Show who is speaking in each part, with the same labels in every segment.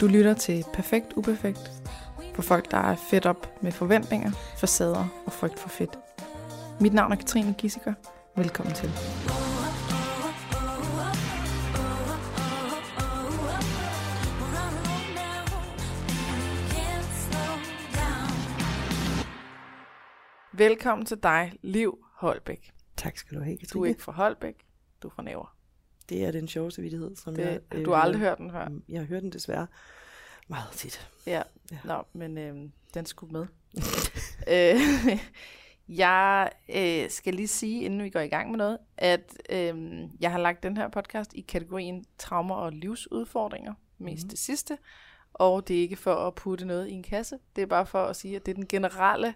Speaker 1: Du lytter til Perfekt Uperfekt for folk, der er fedt op med forventninger, facader og frygt for fedt. Mit navn er Katrine Gissiker. Velkommen til. Velkommen til dig, Liv Holbæk.
Speaker 2: Tak skal du have, Katrine.
Speaker 1: Du er ikke fra Holbæk, du er fra Næver.
Speaker 2: Det er den sjoveste vittighed, som
Speaker 1: Det,
Speaker 2: jeg... øh,
Speaker 1: du har aldrig hørt den før.
Speaker 2: Mm, Jeg har hørt den desværre meget tit.
Speaker 1: Ja,
Speaker 2: Ja.
Speaker 1: Nå, men øh, den skulle med. øh, jeg øh, skal lige sige, inden vi går i gang med noget, at øh, jeg har lagt den her podcast i kategorien traumer og livsudfordringer, mest mm. det sidste. Og det er ikke for at putte noget i en kasse, det er bare for at sige, at det er den generelle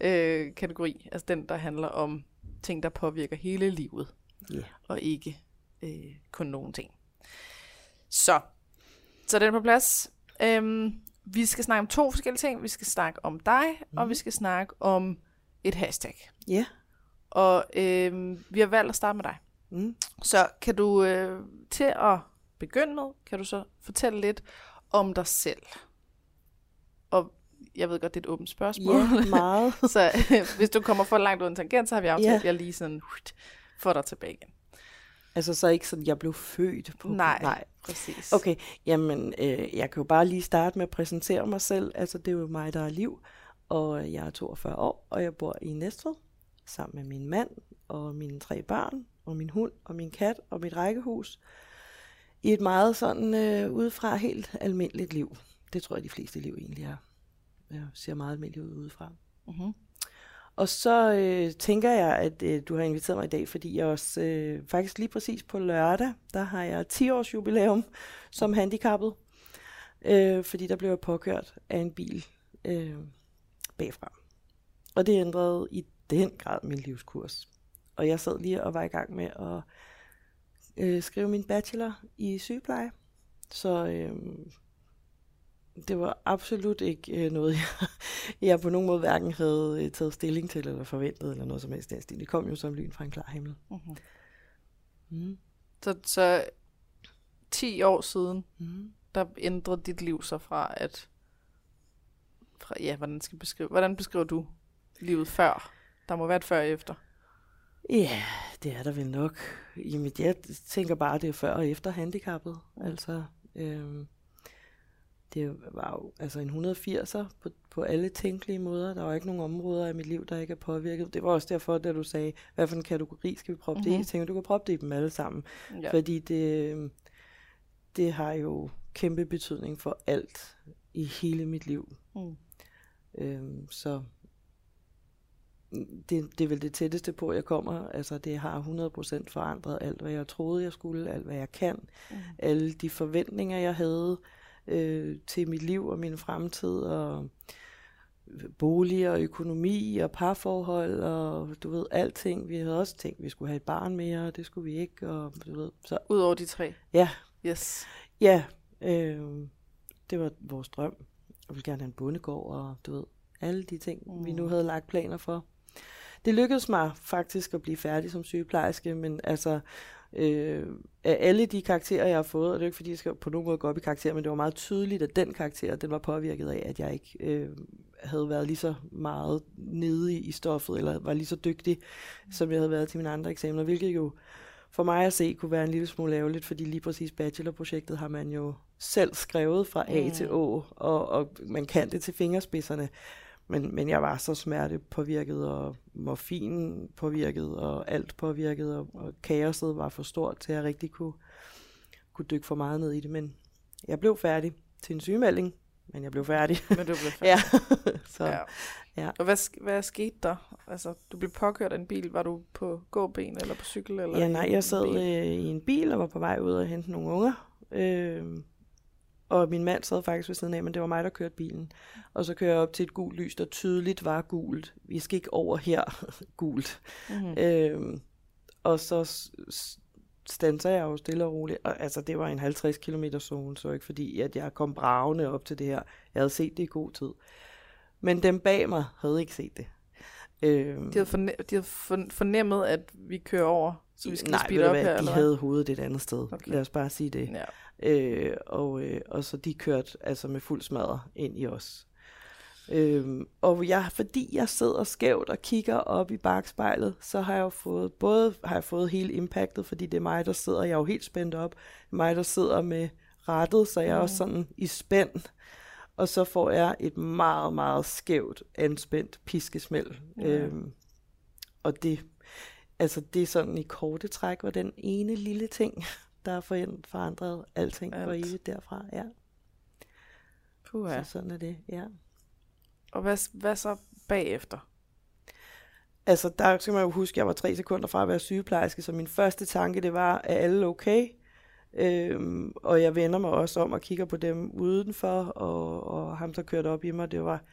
Speaker 1: øh, kategori, altså den, der handler om ting, der påvirker hele livet,
Speaker 2: Ja.
Speaker 1: og ikke øh, kun nogen ting. Så, så den er på plads. Øhm, vi skal snakke om to forskellige ting. Vi skal snakke om dig, mm. og vi skal snakke om et hashtag.
Speaker 2: Ja.
Speaker 1: Og øhm, vi har valgt at starte med dig.
Speaker 2: Mm.
Speaker 1: Så kan du øh, til at begynde med, kan du så fortælle lidt om dig selv? Og jeg ved godt, det er et åbent spørgsmål.
Speaker 2: Ja, meget.
Speaker 1: så øh, hvis du kommer for langt ud en tangent, så har vi aftalt,
Speaker 2: Ja.
Speaker 1: at jeg lige sådan hut, får dig tilbage igen.
Speaker 2: Altså så ikke sådan, jeg blev født på...
Speaker 1: Nej.
Speaker 2: Nej.
Speaker 1: Præcis.
Speaker 2: Okay, jamen, øh, jeg kan jo bare lige starte med at præsentere mig selv. Altså, det er jo mig, der er liv, og jeg er 42 år, og jeg bor i Næstved, sammen med min mand, og mine tre børn, og min hund, og min kat, og mit rækkehus. I et meget sådan, øh, udefra helt almindeligt liv. Det tror jeg, de fleste liv egentlig er. Jeg ser meget almindeligt ud udefra.
Speaker 1: Mm-hmm.
Speaker 2: Og så øh, tænker jeg, at øh, du har inviteret mig i dag, fordi jeg også øh, faktisk lige præcis på lørdag, der har jeg 10 års jubilæum som handicappet. Øh, fordi der blev jeg påkørt af en bil øh, bagfra. Og det ændrede i den grad min livskurs. Og jeg sad lige og var i gang med at øh, skrive min bachelor i sygepleje. Så øh, det var absolut ikke øh, noget, jeg, jeg på nogen måde hverken havde øh, taget stilling til eller forventet eller noget som helst. Det kom jo som lyn fra en klar himmel.
Speaker 1: Mm-hmm.
Speaker 2: Mm.
Speaker 1: Så, så 10 år siden,
Speaker 2: Mm.
Speaker 1: der ændrede dit liv sig fra at... Fra, ja, hvordan, skal beskrive, hvordan beskriver du livet før? Der må være et før og efter.
Speaker 2: Ja, det er der vel nok. Jamen, jeg tænker bare, det er før og efter handicappet. Altså, øhm, det var jo altså en 180'er på, på alle tænkelige måder. Der var ikke nogen områder af mit liv, der ikke er påvirket. Det var også derfor, da du sagde, hvad for en kategori skal vi proppe mm-hmm. det i?
Speaker 1: Mhm.
Speaker 2: Jeg tænker, du kan proppe det i dem alle sammen.
Speaker 1: Ja.
Speaker 2: Fordi det, det har jo kæmpe betydning for alt i hele mit liv.
Speaker 1: Mm.
Speaker 2: Øhm, så det, det er vel det tætteste på, jeg kommer. Altså, det har 100% forandret alt, hvad jeg troede, jeg skulle, alt, hvad jeg kan.
Speaker 1: Mm.
Speaker 2: Alle de forventninger, jeg havde øh, til mit liv og min fremtid, og bolig og økonomi og parforhold, og du ved, alting. Vi havde også tænkt, at vi skulle have et barn mere, og det skulle vi ikke, og du ved. Så
Speaker 1: Udover de tre.
Speaker 2: ja,
Speaker 1: Yes.
Speaker 2: Ja, øh, det var vores drøm. Jeg ville gerne have en bondegård, og du ved, alle de ting, mm. vi
Speaker 1: Mm.
Speaker 2: nu havde lagt planer for. Det lykkedes mig faktisk at blive færdig som sygeplejerske, men altså, øh, af alle de karakterer, jeg har fået, og det er jo ikke fordi, jeg skal på nogen måde gå op i karakter, men det var meget tydeligt, at den karakter, den var påvirket af, at jeg ikke øh, havde været lige så meget nede i, stoffet, eller var lige så dygtig, som jeg havde været til mine andre eksamener, hvilket jo for mig at se kunne være en lille smule ærgerligt, fordi lige præcis bachelorprojektet har man jo selv skrevet fra A
Speaker 1: Mm.
Speaker 2: til Å, og, og man kan det til fingerspidserne. Men, men jeg var så smertepåvirket, og morfin påvirket, og alt påvirket, og, og kaoset var for stort til, at jeg rigtig kunne, kunne dykke for meget ned i det. Men jeg blev færdig til en sygemelding, men jeg blev færdig.
Speaker 1: Men du blev færdig.
Speaker 2: ja, så
Speaker 1: ja.
Speaker 2: ja.
Speaker 1: Og hvad, hvad skete der? Altså, du blev påkørt af en bil. Var du på gåben eller på cykel? Eller
Speaker 2: Ja, nej, jeg sad øh, i en bil og var på vej ud og hente nogle unger. Øh, og min mand sad faktisk ved siden af, men det var mig, der kørte bilen. Og så kører jeg op til et gult lys, der tydeligt var gult. Vi skal ikke over her, gult.
Speaker 1: Mhm.
Speaker 2: Øh, og så s- s- standser jeg jo stille og roligt. Og, altså, det var en 50 km zone, så ikke fordi, at jeg kom bravende op til det her. Jeg havde set det i god tid. Men dem bag mig havde ikke set det. Øh,
Speaker 1: De havde, forne- de havde forn- fornemmet, at vi kører over, så vi skal
Speaker 2: nej,
Speaker 1: speede op
Speaker 2: hvad,
Speaker 1: her,
Speaker 2: de
Speaker 1: eller
Speaker 2: havde hovedet et andet sted.
Speaker 1: Okay.
Speaker 2: Lad os bare sige det.
Speaker 1: Ja.
Speaker 2: Øh, og, øh, og så de kørte altså med fuld smadre ind i os. Øhm, og jeg, fordi jeg sidder skævt og kigger op i bagspejlet, så har jeg jo fået, både har jeg fået hele impactet, fordi det er mig, der sidder, jeg er jo helt spændt op, mig, der sidder med rettet, så jeg er også sådan i spænd. Og så får jeg et meget, meget skævt, anspændt piskesmæld.
Speaker 1: Ja.
Speaker 2: Øhm, og det, altså det er sådan i korte træk, var den ene lille ting, der har forand- forandret alting for
Speaker 1: Alt.
Speaker 2: evigt derfra. Ja,
Speaker 1: Puh,
Speaker 2: så sådan er det, ja.
Speaker 1: Og hvad, hvad så bagefter?
Speaker 2: Altså, der skal man jo huske, at jeg var tre sekunder fra at være sygeplejerske, så min første tanke, det var, er alle okay? Øhm, og jeg vender mig også om og kigger på dem udenfor, og, og ham, der kørte op i mig, det var...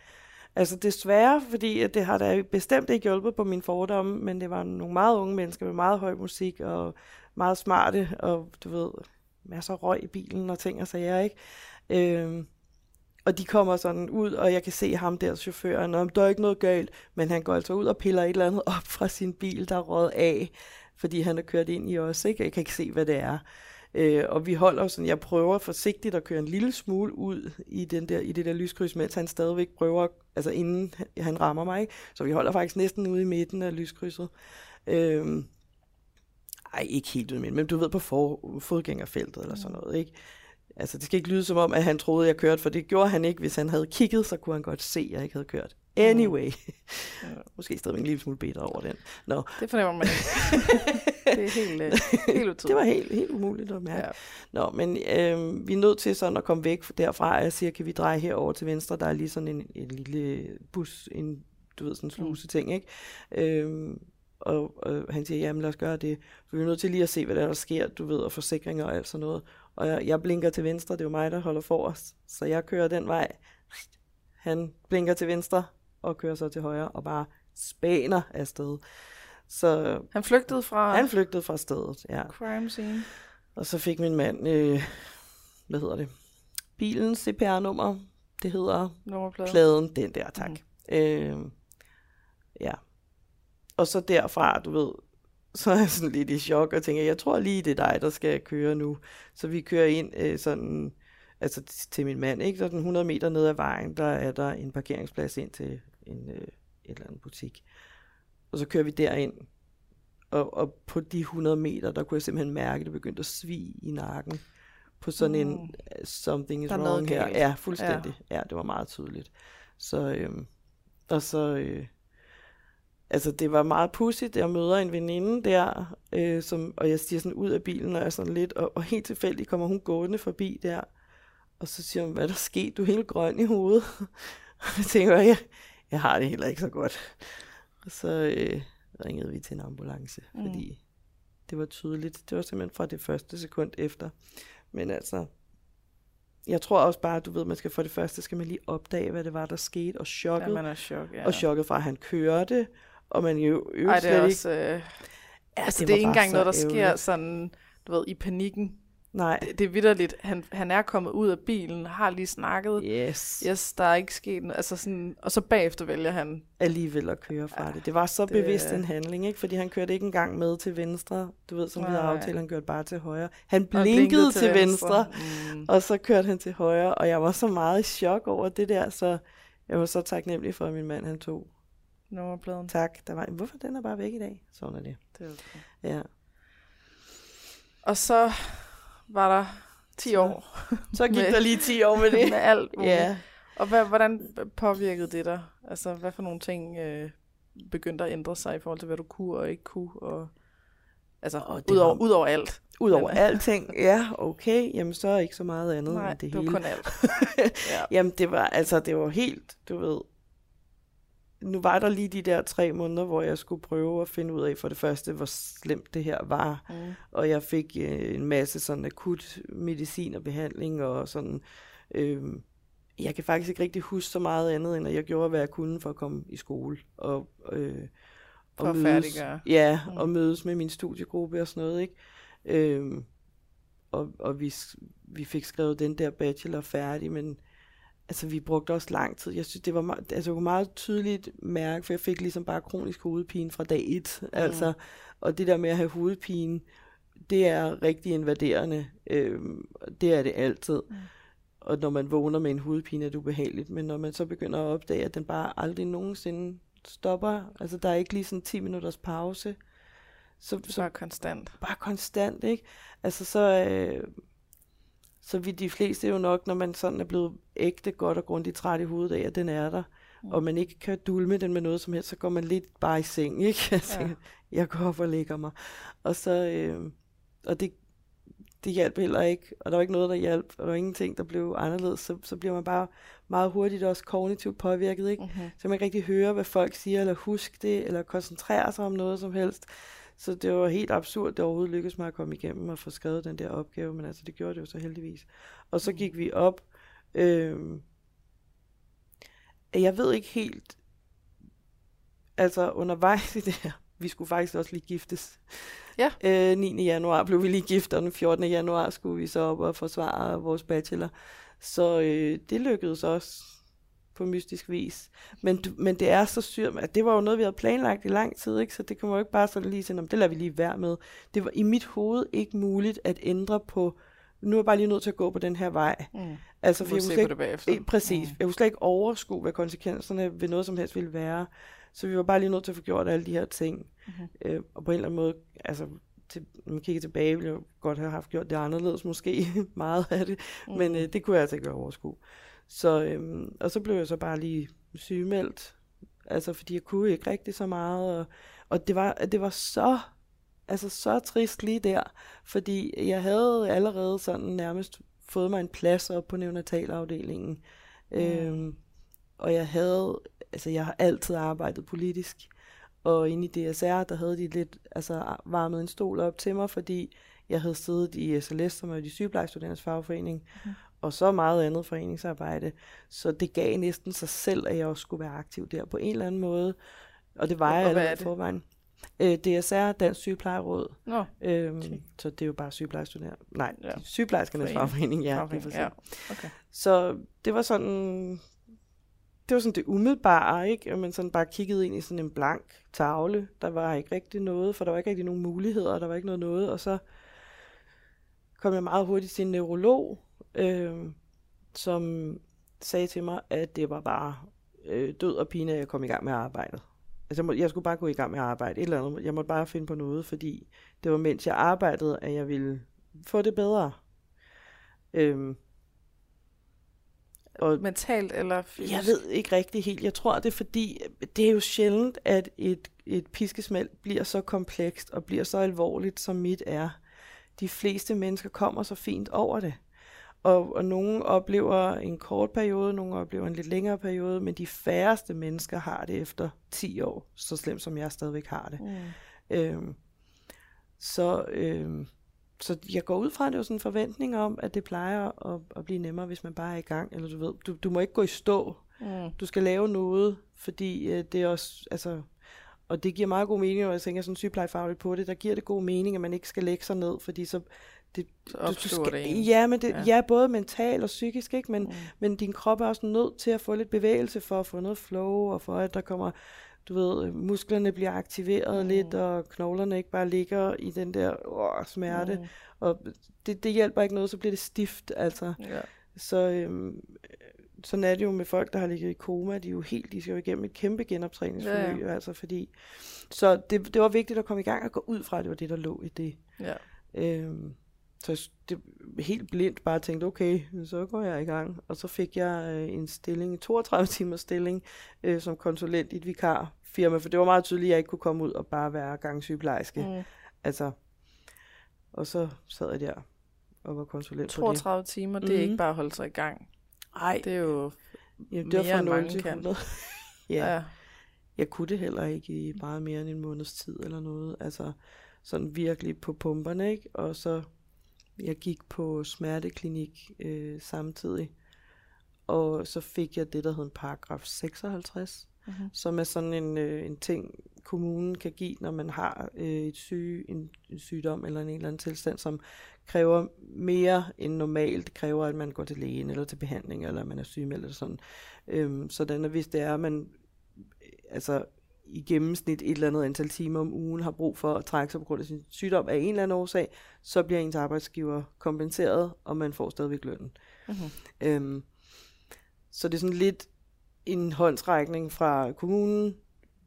Speaker 2: Altså desværre, fordi det har da bestemt ikke hjulpet på min fordomme, men det var nogle meget unge mennesker med meget høj musik og meget smarte, og du ved, masser af røg i bilen og ting og sager, ikke? Øhm, og de kommer sådan ud, og jeg kan se ham der, chaufføren, og der er ikke noget galt, men han går altså ud og piller et eller andet op fra sin bil, der er røget af, fordi han er kørt ind i os, ikke? Jeg kan ikke se, hvad det er. Øh, og vi holder sådan, jeg prøver forsigtigt at køre en lille smule ud i, den der, i det der lyskryds, mens han stadigvæk prøver, altså inden han rammer mig. Ikke? Så vi holder faktisk næsten ude i midten af lyskrydset. Øh, ej, ikke helt ude i midten, men du ved, på for, fodgængerfeltet eller sådan noget, ikke? Altså, det skal ikke lyde som om, at han troede, jeg kørte, for det gjorde han ikke. Hvis han havde kigget, så kunne han godt se, at jeg ikke havde kørt. Anyway. Måske stadigvæk en lille smule bedre over den. Nå,
Speaker 1: Det fornemmer man ikke. det er helt, øh, helt utydeligt.
Speaker 2: det var helt, helt umuligt at mærke.
Speaker 1: Ja.
Speaker 2: Nå, men øh, vi er nødt til sådan at komme væk derfra. Jeg siger, kan vi dreje herover til venstre? Der er lige sådan en, en lille bus, en, du ved, sådan en sluse ting, ikke? Øh, og, og han siger, jamen lad os gøre det. For vi er nødt til lige at se, hvad der, er, der sker, du ved, og forsikringer og alt sådan noget. Og jeg, jeg blinker til venstre, det er jo mig, der holder for os. Så jeg kører den vej. Han blinker til venstre og kører så til højre og bare spæner afsted. Så
Speaker 1: Han flygtede fra
Speaker 2: han flygtede fra stedet, ja.
Speaker 1: crime scene.
Speaker 2: Og så fik min mand, øh, hvad hedder det, bilens CPR-nummer, det hedder
Speaker 1: Nummerplade.
Speaker 2: pladen, den der, tak. Mm. Øh, ja. Og så derfra, du ved, så er jeg sådan lidt i chok og tænker, jeg tror lige, det er dig, der skal køre nu. Så vi kører ind øh, sådan, altså til min mand, ikke? Sådan 100 meter ned ad vejen, der er der en parkeringsplads ind til en, øh, et eller andet butik. Og så kører vi derind. Og, og på de 100 meter, der kunne jeg simpelthen mærke, at det begyndte at svige i nakken. På sådan mm. en uh, something is
Speaker 1: Der er
Speaker 2: wrong her.
Speaker 1: galt.
Speaker 2: Ja, fuldstændig. Ja. ja, det var meget tydeligt. Så, øhm, og så, øh, altså det var meget pudsigt. Jeg møder en veninde der, øh, som, og jeg stiger sådan ud af bilen, og jeg er sådan lidt, og, og helt tilfældigt kommer hun gående forbi der. Og så siger hun, hvad er der sket? Du er helt grøn i hovedet. Og jeg tænker, jeg, jeg har det heller ikke så godt. Så øh, ringede vi til en ambulance,
Speaker 1: Mm.
Speaker 2: fordi det var tydeligt. Det var simpelthen fra det første sekund efter. Men altså, jeg tror også bare, du ved, man skal for det første, skal man lige opdage, hvad det var, der skete, og
Speaker 1: Ja,
Speaker 2: chokket,
Speaker 1: man er chok, ja.
Speaker 2: og chokket fra, at han kørte, og man jo øvrigt
Speaker 1: Ej, det er også...
Speaker 2: ikke...
Speaker 1: Øh, altså, det,
Speaker 2: var
Speaker 1: er ikke engang noget, der sker
Speaker 2: ærgerligt.
Speaker 1: sådan, du ved, i panikken.
Speaker 2: Nej,
Speaker 1: Det, det er vidderligt. Han, han er kommet ud af bilen, har lige snakket.
Speaker 2: yes.
Speaker 1: Yes, der er ikke sket noget. Altså sådan, og så bagefter vælger han.
Speaker 2: alligevel at køre fra
Speaker 1: Ja,
Speaker 2: det. Det var så
Speaker 1: det-
Speaker 2: bevidst en handling, ikke? Fordi han kørte ikke engang med til venstre. Du ved, som vi havde
Speaker 1: Nej.
Speaker 2: aftalt, han kørte bare til højre. Han
Speaker 1: og
Speaker 2: blinkede til venstre,
Speaker 1: Mm.
Speaker 2: og så kørte han til højre, og jeg var så meget i chok over det der, så jeg var så taknemmelig for, at min mand han tog.
Speaker 1: Nummerpladen.
Speaker 2: Tak, der var, hvorfor den er bare væk i dag? Sådan er det.
Speaker 1: Det er okay.
Speaker 2: Ja.
Speaker 1: Og så var der 10
Speaker 2: Så-
Speaker 1: år
Speaker 2: Så gik
Speaker 1: Med-
Speaker 2: der lige 10 år med det.
Speaker 1: med alt muligt.
Speaker 2: ja.
Speaker 1: Og hvad, hvordan påvirkede det dig? Altså, hvad for nogle ting øh, begyndte at ændre sig i forhold til, hvad du kunne og ikke kunne? Og, altså,
Speaker 2: Åh, det
Speaker 1: udover,
Speaker 2: var-
Speaker 1: udover alt.
Speaker 2: Udover
Speaker 1: Men-
Speaker 2: alting, ja, okay, jamen så er ikke så meget andet
Speaker 1: Nej,
Speaker 2: end det
Speaker 1: det var
Speaker 2: hele.
Speaker 1: kun alt. Ja.
Speaker 2: Jamen, det var, altså, det var helt, du ved, nu var der lige de der tre måneder, hvor jeg skulle prøve at finde ud af for det første, hvor slemt det her var.
Speaker 1: Mm.
Speaker 2: Og jeg fik øh, en masse sådan akut medicin og behandling og sådan. Øh, jeg kan faktisk ikke rigtig huske så meget andet, end at jeg gjorde, hvad jeg kunne for at komme i skole. Og, øh,
Speaker 1: For at
Speaker 2: mødes. Ja,
Speaker 1: Mm.
Speaker 2: og mødes med min studiegruppe og sådan noget, ikke? Øhm, og og vi, vi fik skrevet den der bachelor færdig, men altså vi brugte også lang tid. Jeg synes, det var meget, altså, jeg kunne meget tydeligt mærke, for jeg fik ligesom bare kronisk hovedpine fra dag et. Mm. Altså, og det der med at have hovedpine, det er rigtig invaderende. Øhm, det er det altid. Mm. Og når man vågner med en hovedpine, er det ubehageligt. Men når man så begynder at opdage, at den bare aldrig nogensinde stopper, altså der er ikke lige sådan 10 minutters pause.
Speaker 1: Så, så bare konstant.
Speaker 2: Bare konstant, ikke? Altså så, øh, så vi de fleste jo nok, når man sådan er blevet ægte godt og grundigt træt i hovedet af, at den er der, mm. og man ikke kan dulme den med noget som helst, så går man lidt bare i seng, ikke? Altså, ja. jeg går op og lægger mig. Og så, øh, og det, det hjalp heller ikke, og der var ikke noget, der hjalp, og der var ingenting, der blev anderledes, så, så bliver man bare meget hurtigt også kognitivt påvirket, ikke? Mm-hmm. Så man ikke rigtig høre, hvad folk siger, eller huske det, eller koncentrere sig om noget som helst. Så det var helt absurd, det overhovedet lykkedes mig at komme igennem og få skrevet den der opgave, men altså det gjorde det jo så heldigvis. Og så gik vi op. Øh, jeg ved ikke helt, altså undervejs i det her, vi skulle faktisk også lige giftes.
Speaker 1: Ja.
Speaker 2: Øh, 9. januar blev vi lige gift, og den 14. januar skulle vi så op og forsvare vores bachelor. Så øh, det lykkedes også på mystisk vis. Men, men det er så syrt, at det var jo noget, vi havde planlagt i lang tid, ikke? så det man jo ikke bare sådan lige sige, det lader vi lige være med. Det var i mit hoved ikke muligt at ændre på, nu er jeg bare lige nødt til at gå på den her vej. Mm.
Speaker 1: Altså, for jeg kunne slet ikke,
Speaker 2: det præcis, mm. jeg kunne slet ikke overskue, hvad konsekvenserne ved noget som helst ville være. Så vi var bare lige nødt til at få gjort alle de her ting. Mm-hmm. Øh, og på en eller anden måde, altså, til, når man kigger tilbage, ville jeg godt have haft gjort det anderledes måske, meget af det. Mm. Men øh, det kunne jeg altså ikke overskue. Så, øhm, og så blev jeg så bare lige sygemeldt, altså fordi jeg kunne ikke rigtig så meget, og, og det, var, det var så, altså så trist lige der, fordi jeg havde allerede sådan nærmest fået mig en plads op på neonatalafdelingen, mm. øhm, og jeg havde, altså jeg har altid arbejdet politisk, og inde i DSR, der havde de lidt, altså varmet en stol op til mig, fordi jeg havde siddet i SLS, som er de sygeplejestuderende fagforening, mm og så meget andet foreningsarbejde. Så det gav næsten sig selv, at jeg også skulle være aktiv der på en eller anden måde. Og det var jeg allerede i forvejen. Øh, DSR, Dansk Sygeplejeråd.
Speaker 1: Nå,
Speaker 2: øhm, okay. Så det er jo bare sygeplejestuderende. Nej, ja. sygeplejerskernes fagforening, ja. Fagforening, ja. Okay. Så det var sådan, det var sådan det umiddelbare, ikke? Man sådan bare kiggede ind i sådan en blank tavle. Der var ikke rigtig noget, for der var ikke rigtig nogen muligheder, der var ikke noget noget. Og så kom jeg meget hurtigt til en neurolog, øh, som sagde til mig, at det var bare øh, død og pine, at jeg kom i gang med arbejdet. Altså, jeg, må, jeg skulle bare gå i gang med at arbejde. Et eller andet. Jeg måtte bare finde på noget, fordi det var mens jeg arbejdede, at jeg ville få det bedre. Øhm,
Speaker 1: og Mentalt eller fysisk?
Speaker 2: Jeg ved ikke rigtig helt. Jeg tror, det er fordi, det er jo sjældent, at et, et piskesmæld bliver så komplekst og bliver så alvorligt, som mit er. De fleste mennesker kommer så fint over det. Og, og nogle oplever en kort periode, nogle oplever en lidt længere periode, men de færreste mennesker har det efter 10 år, så slemt som jeg stadigvæk har det. Mm. Øhm, så, øhm, så jeg går ud fra, at det er sådan en forventning om, at det plejer at, at blive nemmere, hvis man bare er i gang. Eller du ved, du, du må ikke gå i stå. Mm. Du skal lave noget, fordi øh, det er også, altså, og det giver meget god mening, når jeg tænker sådan sygeplejefagligt på det, der giver det god mening, at man ikke skal lægge sig ned, fordi så
Speaker 1: det, du, du skal, det
Speaker 2: ja, men det, ja. ja, både mentalt og psykisk, ikke? Men, mm. men din krop er også nødt til at få lidt bevægelse for at få noget flow, og for at der kommer, du ved, musklerne bliver aktiveret mm. lidt, og knoglerne ikke bare ligger i den der åh, smerte. Mm. Og det, det hjælper ikke noget, så bliver det stift, altså. Ja. Så øhm, sådan er det jo med folk, der har ligget i koma. De er jo helt, de skal jo igennem et kæmpe genoptræningsforløb, ja, ja. altså fordi... Så det, det var vigtigt at komme i gang og gå ud fra, at det var det, der lå i det.
Speaker 1: Ja.
Speaker 2: Øhm, så det helt blindt bare tænkte, okay, så går jeg i gang. Og så fik jeg øh, en stilling, en 32 timers stilling, øh, som konsulent i et vikarfirma, for det var meget tydeligt, at jeg ikke kunne komme ud og bare være gangsygeplejerske. Mm. Altså, og så sad jeg der og var konsulent
Speaker 1: 32 på det. timer, det er mm. ikke bare at holde sig i gang.
Speaker 2: Nej.
Speaker 1: Det er jo
Speaker 2: ja, det var fra 0 til 100. ja. ja. Jeg kunne det heller ikke i meget mere end en måneds tid eller noget. Altså, sådan virkelig på pumperne, ikke? Og så jeg gik på smerteklinik øh, samtidig, og så fik jeg det, der hedder en paragraf 56, mm-hmm. som er sådan en, øh, en ting, kommunen kan give, når man har øh, et syge, en, en sygdom eller en, en eller anden tilstand, som kræver mere end normalt. Det kræver, at man går til lægen eller til behandling, eller at man er sygemeldt eller sådan. Øhm, sådan at hvis det er, at man altså, i gennemsnit et eller andet antal timer om ugen har brug for at trække sig på grund af sin sygdom af en eller anden årsag, så bliver ens arbejdsgiver kompenseret, og man får stadigvæk lønnen. Mm-hmm. Øhm, så det er sådan lidt en håndsrækning fra kommunen.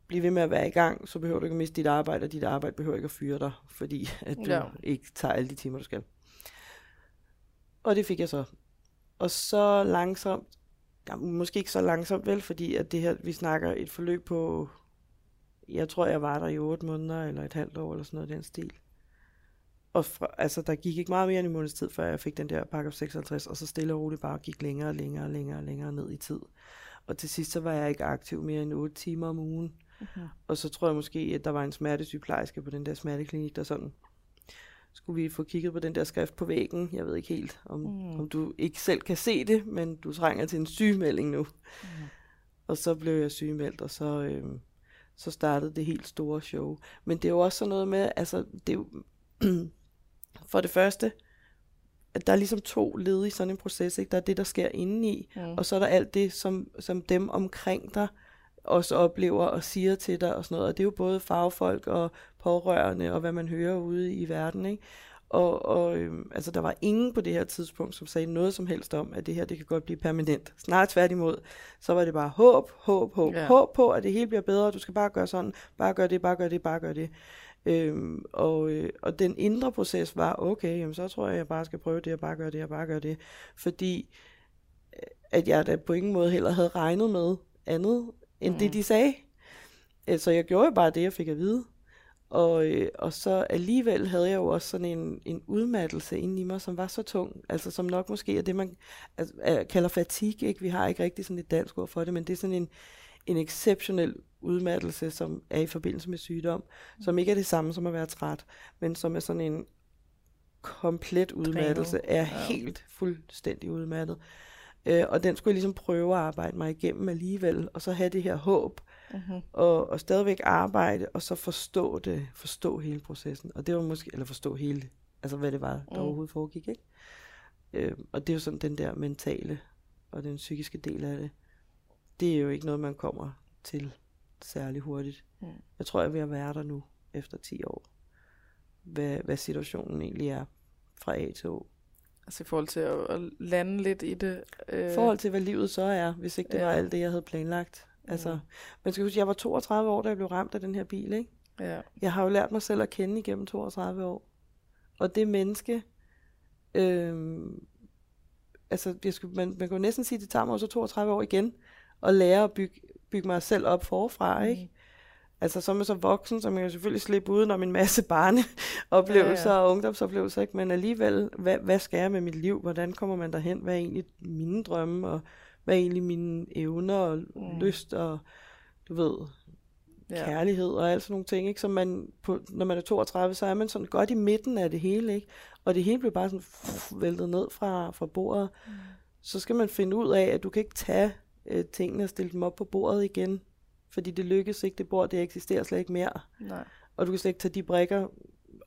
Speaker 2: Bliv ved med at være i gang, så behøver du ikke at miste dit arbejde, og dit arbejde behøver ikke at fyre dig, fordi at du ja. ikke tager alle de timer, du skal. Og det fik jeg så. Og så langsomt, ja, måske ikke så langsomt vel, fordi at det her, vi snakker et forløb på, jeg tror, jeg var der i otte måneder, eller et halvt år, eller sådan noget den stil. Og fra, altså, der gik ikke meget mere end en måneds tid, før jeg fik den der pakke 56, og så stille og roligt bare gik længere og længere og længere og længere ned i tid. Og til sidst så var jeg ikke aktiv mere end 8 timer om ugen. Uh-huh. Og så tror jeg måske, at der var en smertesygeplejerske på den der smerteklinik, der sådan, skulle vi få kigget på den der skrift på væggen. Jeg ved ikke helt, om, mm. om du ikke selv kan se det, men du trænger til en sygemelding nu. Mm. Og så blev jeg sygemeldt, og så, øh, så startede det helt store show. Men det er jo også sådan noget med, altså, det er jo, for det første, at der er ligesom to led i sådan en proces. Ikke? Der er det, der sker indeni, mm. og så er der alt det, som, som dem omkring dig også oplever og siger til dig og sådan noget. Og det er jo både fagfolk og pårørende og hvad man hører ude i verden. Ikke? Og, og øhm, altså, der var ingen på det her tidspunkt, som sagde noget som helst om, at det her det kan godt blive permanent. Snart tværtimod, så var det bare håb, håb, håb, ja. håb på, at det hele bliver bedre. Du skal bare gøre sådan, bare gøre det, bare gøre det, bare gøre det. Øhm, og, øh, og den indre proces var, okay, jamen, så tror jeg, jeg bare skal prøve det, og bare gøre det, og bare gøre det. Fordi øh, at jeg da på ingen måde heller havde regnet med andet, end mm. det de sagde. Øh, så jeg gjorde jo bare det, jeg fik at vide. Og, øh, og så alligevel havde jeg jo også sådan en, en udmattelse inde i mig, som var så tung. Altså som nok måske er det, man altså, er, kalder fatigue. Ikke? Vi har ikke rigtig sådan et dansk ord for det, men det er sådan en, en exceptionel udmattelse, som er i forbindelse med sygdom, mm. som ikke er det samme som at være træt, men som er sådan en komplet udmattelse, er ja. helt fuldstændig udmattet. Øh, og den skulle jeg ligesom prøve at arbejde mig igennem alligevel, og så have det her håb, uh-huh. og, og stadigvæk arbejde, og så forstå det, forstå hele processen. Og det var måske, eller forstå hele, altså hvad det var, der uh. overhovedet foregik, ikke? Øh, og det er jo sådan den der mentale og den psykiske del af det. Det er jo ikke noget, man kommer til særlig hurtigt. Mm. Jeg tror, jeg at være der nu, efter 10 år. Hvad, hvad situationen egentlig er fra A til O.
Speaker 1: Altså i forhold til at, at lande lidt i det.
Speaker 2: Øh... I forhold til, hvad livet så er, hvis ikke det ja. var alt det, jeg havde planlagt. Altså, mm. Man skal huske, jeg var 32 år, da jeg blev ramt af den her bil, ikke? Ja. Jeg har jo lært mig selv at kende igennem 32 år. Og det menneske, øh, altså jeg skulle, man, man kan jo næsten sige, at det tager mig også 32 år igen, at lære at bygge, bygge mig selv op forfra, mm. ikke? Altså, så er man så voksen, så man kan selvfølgelig slippe uden om en masse barneoplevelser ja, ja. og ungdomsoplevelser, ikke? men alligevel, hvad, hvad skal jeg med mit liv? Hvordan kommer man derhen? Hvad er egentlig mine drømme, og hvad er egentlig mine evner og mm. lyst og, du ved, ja. kærlighed og alt sådan nogle ting, ikke? Så man, på, når man er 32, så er man sådan godt i midten af det hele, ikke? Og det hele bliver bare sådan pff, væltet ned fra, fra bordet. Mm. Så skal man finde ud af, at du kan ikke tage øh, tingene og stille dem op på bordet igen, fordi det lykkes ikke, det bord, det eksisterer slet ikke mere. Nej. Og du kan slet ikke tage de brikker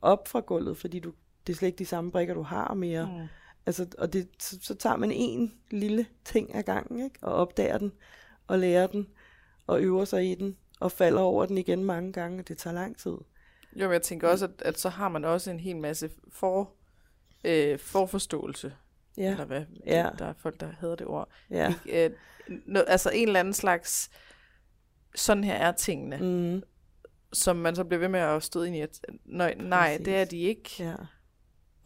Speaker 2: op fra gulvet, fordi du, det er slet ikke de samme brikker, du har mere. Mm. Altså, og det, så, så tager man en lille ting ad gangen, ikke? og opdager den, og lærer den, og øver sig i den, og falder over den igen mange gange, og det tager lang tid.
Speaker 1: Jo, men jeg tænker også, at, at så har man også en hel masse for, øh, forforståelse. Ja. Eller hvad? Ja. Der er folk, der hedder det ord. Ja. Ikke, øh, no, altså en eller anden slags, sådan her er tingene, mm. som man så bliver ved med at stå ind i, at nej, nej det er de ikke. Ja.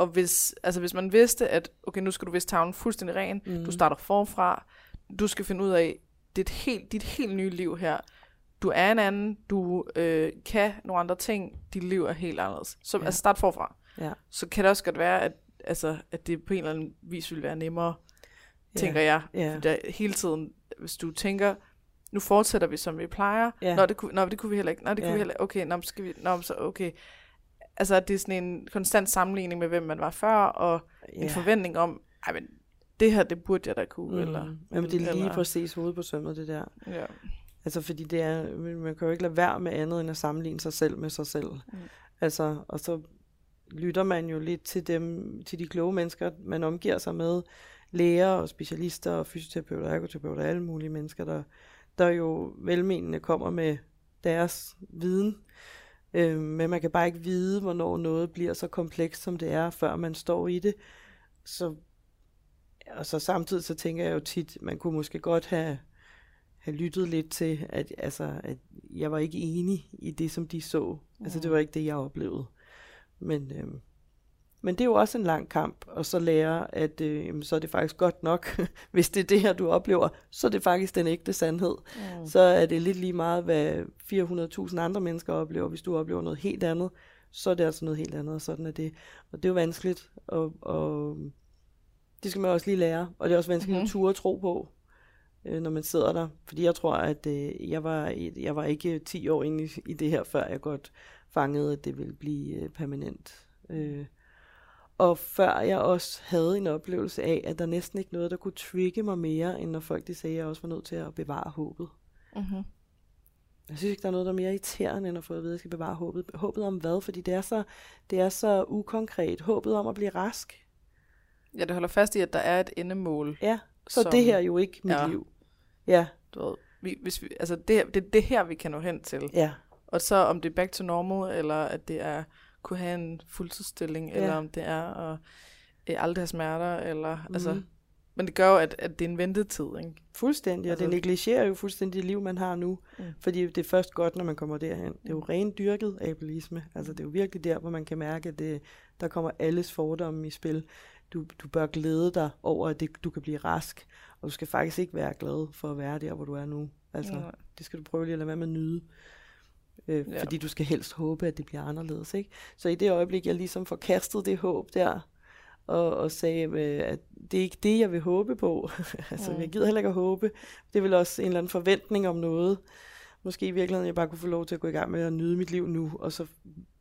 Speaker 1: Og hvis, altså hvis man vidste, at okay, nu skal du vist tavlen fuldstændig ren, mm. du starter forfra, du skal finde ud af dit helt, dit helt nye liv her. Du er en anden, du øh, kan nogle andre ting, dit liv er helt anderledes. Så ja. altså start forfra. Ja. Så kan det også godt være, at, altså, at det på en eller anden vis vil være nemmere, ja. tænker jeg. Ja. For der, hele tiden, hvis du tænker, nu fortsætter vi, som vi plejer. Ja. Nå, det kunne, nå, det kunne vi heller ikke. Nå, det kunne ja. vi heller ikke. Okay, nå, skal vi, nå, så okay altså at det er sådan en konstant sammenligning med, hvem man var før, og yeah. en forventning om, ej, men det her, det burde jeg da kunne, mm. eller...
Speaker 2: Jamen, det er lige eller... præcis hovedet på sømmet, det der. Ja. Altså fordi det er, man kan jo ikke lade være med andet end at sammenligne sig selv med sig selv. Mm. Altså, og så lytter man jo lidt til dem, til de kloge mennesker, man omgiver sig med, læger og specialister og fysioterapeuter og ergoterapeuter, alle mulige mennesker, der, der jo velmenende kommer med deres viden. Øh, men man kan bare ikke vide, hvornår noget bliver så komplekst, som det er, før man står i det. Så, og så samtidig så tænker jeg jo tit, man kunne måske godt have, have lyttet lidt til, at, altså, at jeg var ikke enig i det, som de så. Mm. Altså det var ikke det, jeg oplevede. Men, øh, men det er jo også en lang kamp, og så lære, at øh, så er det faktisk godt nok, hvis det er det her, du oplever, så er det faktisk den ægte sandhed. Mm. Så er det lidt lige meget, hvad 400.000 andre mennesker oplever. Hvis du oplever noget helt andet, så er det altså noget helt andet, og sådan er det. Og det er jo vanskeligt, og, og det skal man også lige lære, og det er også vanskeligt mm-hmm. at ture tro på, øh, når man sidder der. Fordi jeg tror, at øh, jeg, var, jeg var ikke 10 år inde i, i det her, før jeg godt fangede, at det ville blive øh, permanent. Øh, og før jeg også havde en oplevelse af, at der næsten ikke noget, der kunne trigge mig mere, end når folk de sagde, at jeg også var nødt til at bevare håbet. Mm-hmm. Jeg synes ikke, der er noget, der er mere irriterende, end at få at vide, at jeg skal bevare håbet. Håbet om hvad? Fordi det er så, det er så ukonkret. Håbet om at blive rask.
Speaker 1: Ja, det holder fast i, at der er et endemål.
Speaker 2: Ja, så som, det her jo ikke mit ja, liv. Ja.
Speaker 1: Du ved, vi, hvis vi, altså det, det, det her, vi kan nå hen til.
Speaker 2: Ja.
Speaker 1: Og så om det er back to normal, eller at det er kunne have en fuldtidsstilling, ja. eller om det er at øh, aldrig have smerter, eller mm. altså, men det gør jo, at, at det er en ventetid, ikke?
Speaker 2: Fuldstændig, altså, og det negligerer jo fuldstændig det liv, man har nu, mm. fordi det er først godt, når man kommer derhen. Det er jo mm. rent dyrket ableisme, altså det er jo virkelig der, hvor man kan mærke, at det, der kommer alles fordomme i spil. Du, du bør glæde dig over, at det, du kan blive rask, og du skal faktisk ikke være glad for at være der, hvor du er nu. Altså, ja. det skal du prøve lige at lade være med at nyde øh, ja. fordi du skal helst håbe, at det bliver anderledes. Ikke? Så i det øjeblik, jeg ligesom forkastede det håb der, og, og sagde, øh, at det er ikke det, jeg vil håbe på. altså, mm. jeg gider heller ikke at håbe. Det er vel også en eller anden forventning om noget. Måske i virkeligheden, jeg bare kunne få lov til at gå i gang med at nyde mit liv nu, og så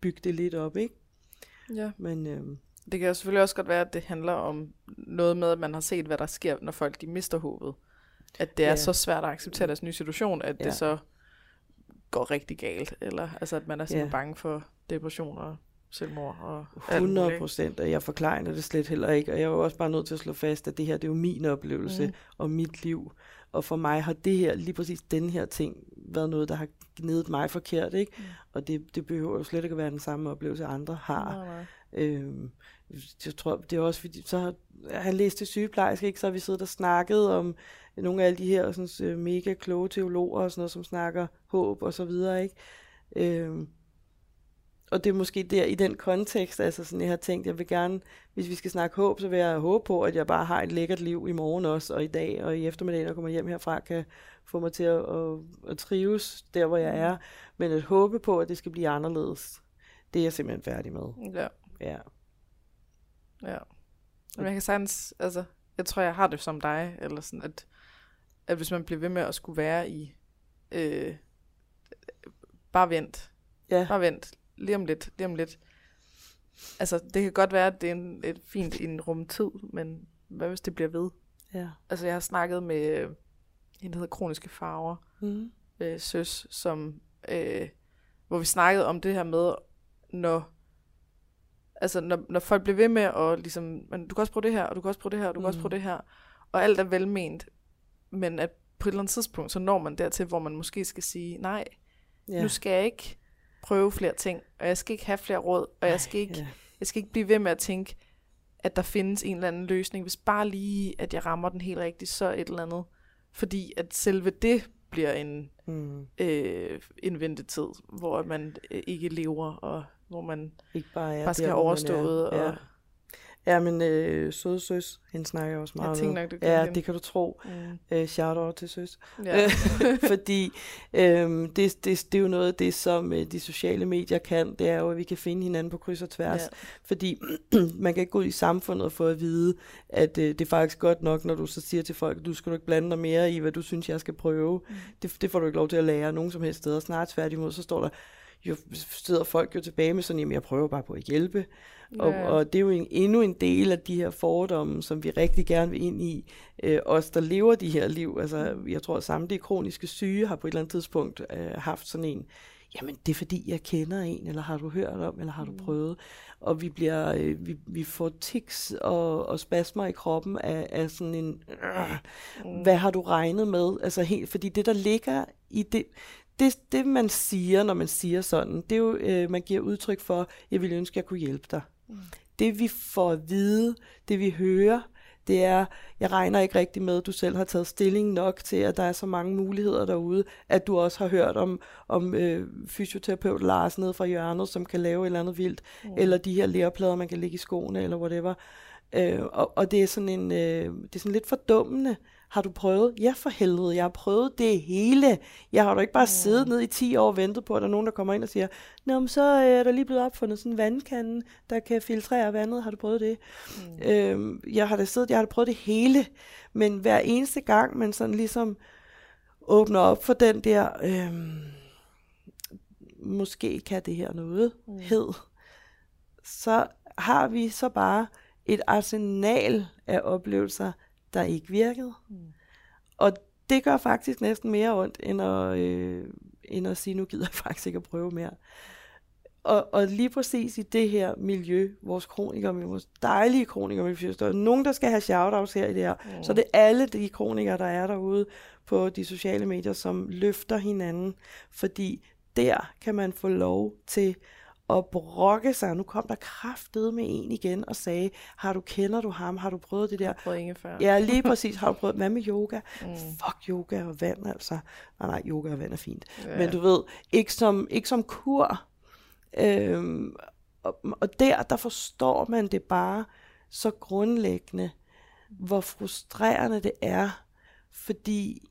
Speaker 2: bygge det lidt op, ikke?
Speaker 1: Ja. Men, øh, det kan jo selvfølgelig også godt være, at det handler om noget med, at man har set, hvad der sker, når folk de mister håbet. At det er ja. så svært at acceptere deres nye situation, at ja. det så går rigtig galt, eller altså at man er sådan ja. bange for depression og selvmord. Og
Speaker 2: 100 procent, og jeg forklarer det slet heller ikke, og jeg er jo også bare nødt til at slå fast, at det her det er jo min oplevelse mm. og mit liv, og for mig har det her, lige præcis den her ting, været noget, der har gnedet mig forkert, ikke? Mm. Og det, det behøver jo slet ikke at være den samme oplevelse, andre har. Nej, nej. Øhm, jeg tror, det er også fordi, så har han læst til sygeplejerske, ikke? så har vi siddet og snakket om nogle af alle de her sådan, øh, mega kloge teologer og sådan noget, som snakker håb og så videre, ikke? Øhm, og det er måske der i den kontekst, altså sådan, jeg har tænkt, jeg vil gerne, hvis vi skal snakke håb, så vil jeg håbe på, at jeg bare har et lækkert liv i morgen også, og i dag, og i eftermiddag, når jeg kommer hjem herfra, kan få mig til at, at, at trives der, hvor jeg er. Men at håbe på, at det skal blive anderledes, det er jeg simpelthen færdig med.
Speaker 1: Ja.
Speaker 2: Ja.
Speaker 1: Ja. Men jeg kan sagtens, altså, jeg tror, jeg har det som dig, eller sådan, at at hvis man bliver ved med at skulle være i, øh, bare vent,
Speaker 2: ja.
Speaker 1: bare vent, lige om lidt, lige om lidt. Altså, det kan godt være, at det er en, et fint i en rumtid, men hvad hvis det bliver ved?
Speaker 2: Ja.
Speaker 1: Altså, jeg har snakket med en, der hedder Kroniske Farver,
Speaker 2: mm.
Speaker 1: øh, søs, som, øh, hvor vi snakkede om det her med, når altså når, når folk bliver ved med at ligesom, men du kan også prøve det her, og du kan også prøve det her, og du mm. kan også prøve det her, og alt er velment, men at på et eller andet tidspunkt, så når man dertil, hvor man måske skal sige, nej, ja. nu skal jeg ikke prøve flere ting, og jeg skal ikke have flere råd, og jeg skal ikke, ja. jeg skal ikke blive ved med at tænke, at der findes en eller anden løsning, hvis bare lige, at jeg rammer den helt rigtigt, så et eller andet. Fordi at selve det bliver en, mm. øh, en ventetid, hvor man øh, ikke lever, og hvor man
Speaker 2: ikke bare, er
Speaker 1: bare skal have overstået.
Speaker 2: Ja. Og, Ja, men øh, søde søs, hende snakker jeg også meget
Speaker 1: jeg tænker nok,
Speaker 2: du Ja, hende. det kan du tro. Mm. Øh, shout out til søs. Ja. Fordi øh, det, det, det er jo noget af det, som øh, de sociale medier kan, det er jo, at vi kan finde hinanden på kryds og tværs. Ja. Fordi man kan ikke gå ud i samfundet og få at vide, at øh, det er faktisk godt nok, når du så siger til folk, du skal du ikke blande dig mere i, hvad du synes, jeg skal prøve. Mm. Det, det får du ikke lov til at lære nogen som helst steder. Snart tværtimod, så står der, jo sidder folk jo tilbage med sådan, jamen jeg prøver bare på at hjælpe. Og,
Speaker 1: Ja.
Speaker 2: og det er jo en, endnu en del af de her fordomme, som vi rigtig gerne vil ind i. Øh, os, der lever de her liv. Altså, jeg tror, at samtlige kroniske syge har på et eller andet tidspunkt øh, haft sådan en, jamen det er fordi, jeg kender en, eller har du hørt om, eller har du prøvet? Og vi bliver, øh, vi, vi får tics og, og spasmer i kroppen af, af sådan en, øh, hvad har du regnet med? Altså helt, fordi det, der ligger i det, det, det man siger, når man siger sådan, det er jo, øh, man giver udtryk for, jeg ville ønske, jeg kunne hjælpe dig. Mm. Det vi får at vide, det vi hører, det er, jeg regner ikke rigtig med, at du selv har taget stilling nok til, at der er så mange muligheder derude, at du også har hørt om, om øh, fysioterapeut Lars nede fra hjørnet, som kan lave et eller andet vildt, mm. eller de her læreplader, man kan lægge i skoene, eller whatever. Øh, og, og det er sådan en, øh, det er sådan lidt fordummende. Har du prøvet? Ja, for helvede, jeg har prøvet det hele. Jeg har jo ikke bare mm. siddet ned i 10 år og ventet på, at der er nogen, der kommer ind og siger, Nå, men så er der lige blevet opfundet sådan en vandkande, der kan filtrere vandet. Har du prøvet det? Mm. Øh, jeg har da siddet, jeg har da prøvet det hele. Men hver eneste gang, man sådan ligesom åbner op for den der, øh, måske kan det her noget, mm. hed, så har vi så bare et arsenal af oplevelser, der ikke virkede. Mm. Og det gør faktisk næsten mere ondt, end at, øh, end at sige, nu gider jeg faktisk ikke at prøve mere. Og, og lige præcis i det her miljø, vores kronikere, vores dejlige kronikere, der er nogen, der skal have shoutouts her i det her, mm. så det er alle de kronikere, der er derude på de sociale medier, som løfter hinanden, fordi der kan man få lov til at brokke sig. Nu kom der kraftet med en igen og sagde, har du kender du ham? Har du prøvet det der?
Speaker 1: Ingen før.
Speaker 2: Ja, lige præcis. Har du prøvet, hvad med yoga? Mm. Fuck yoga og vand, altså. Nej, nej, yoga og vand er fint. Ja. Men du ved, ikke som, ikke som kur. Øhm, og, og der, der forstår man det bare så grundlæggende, hvor frustrerende det er, fordi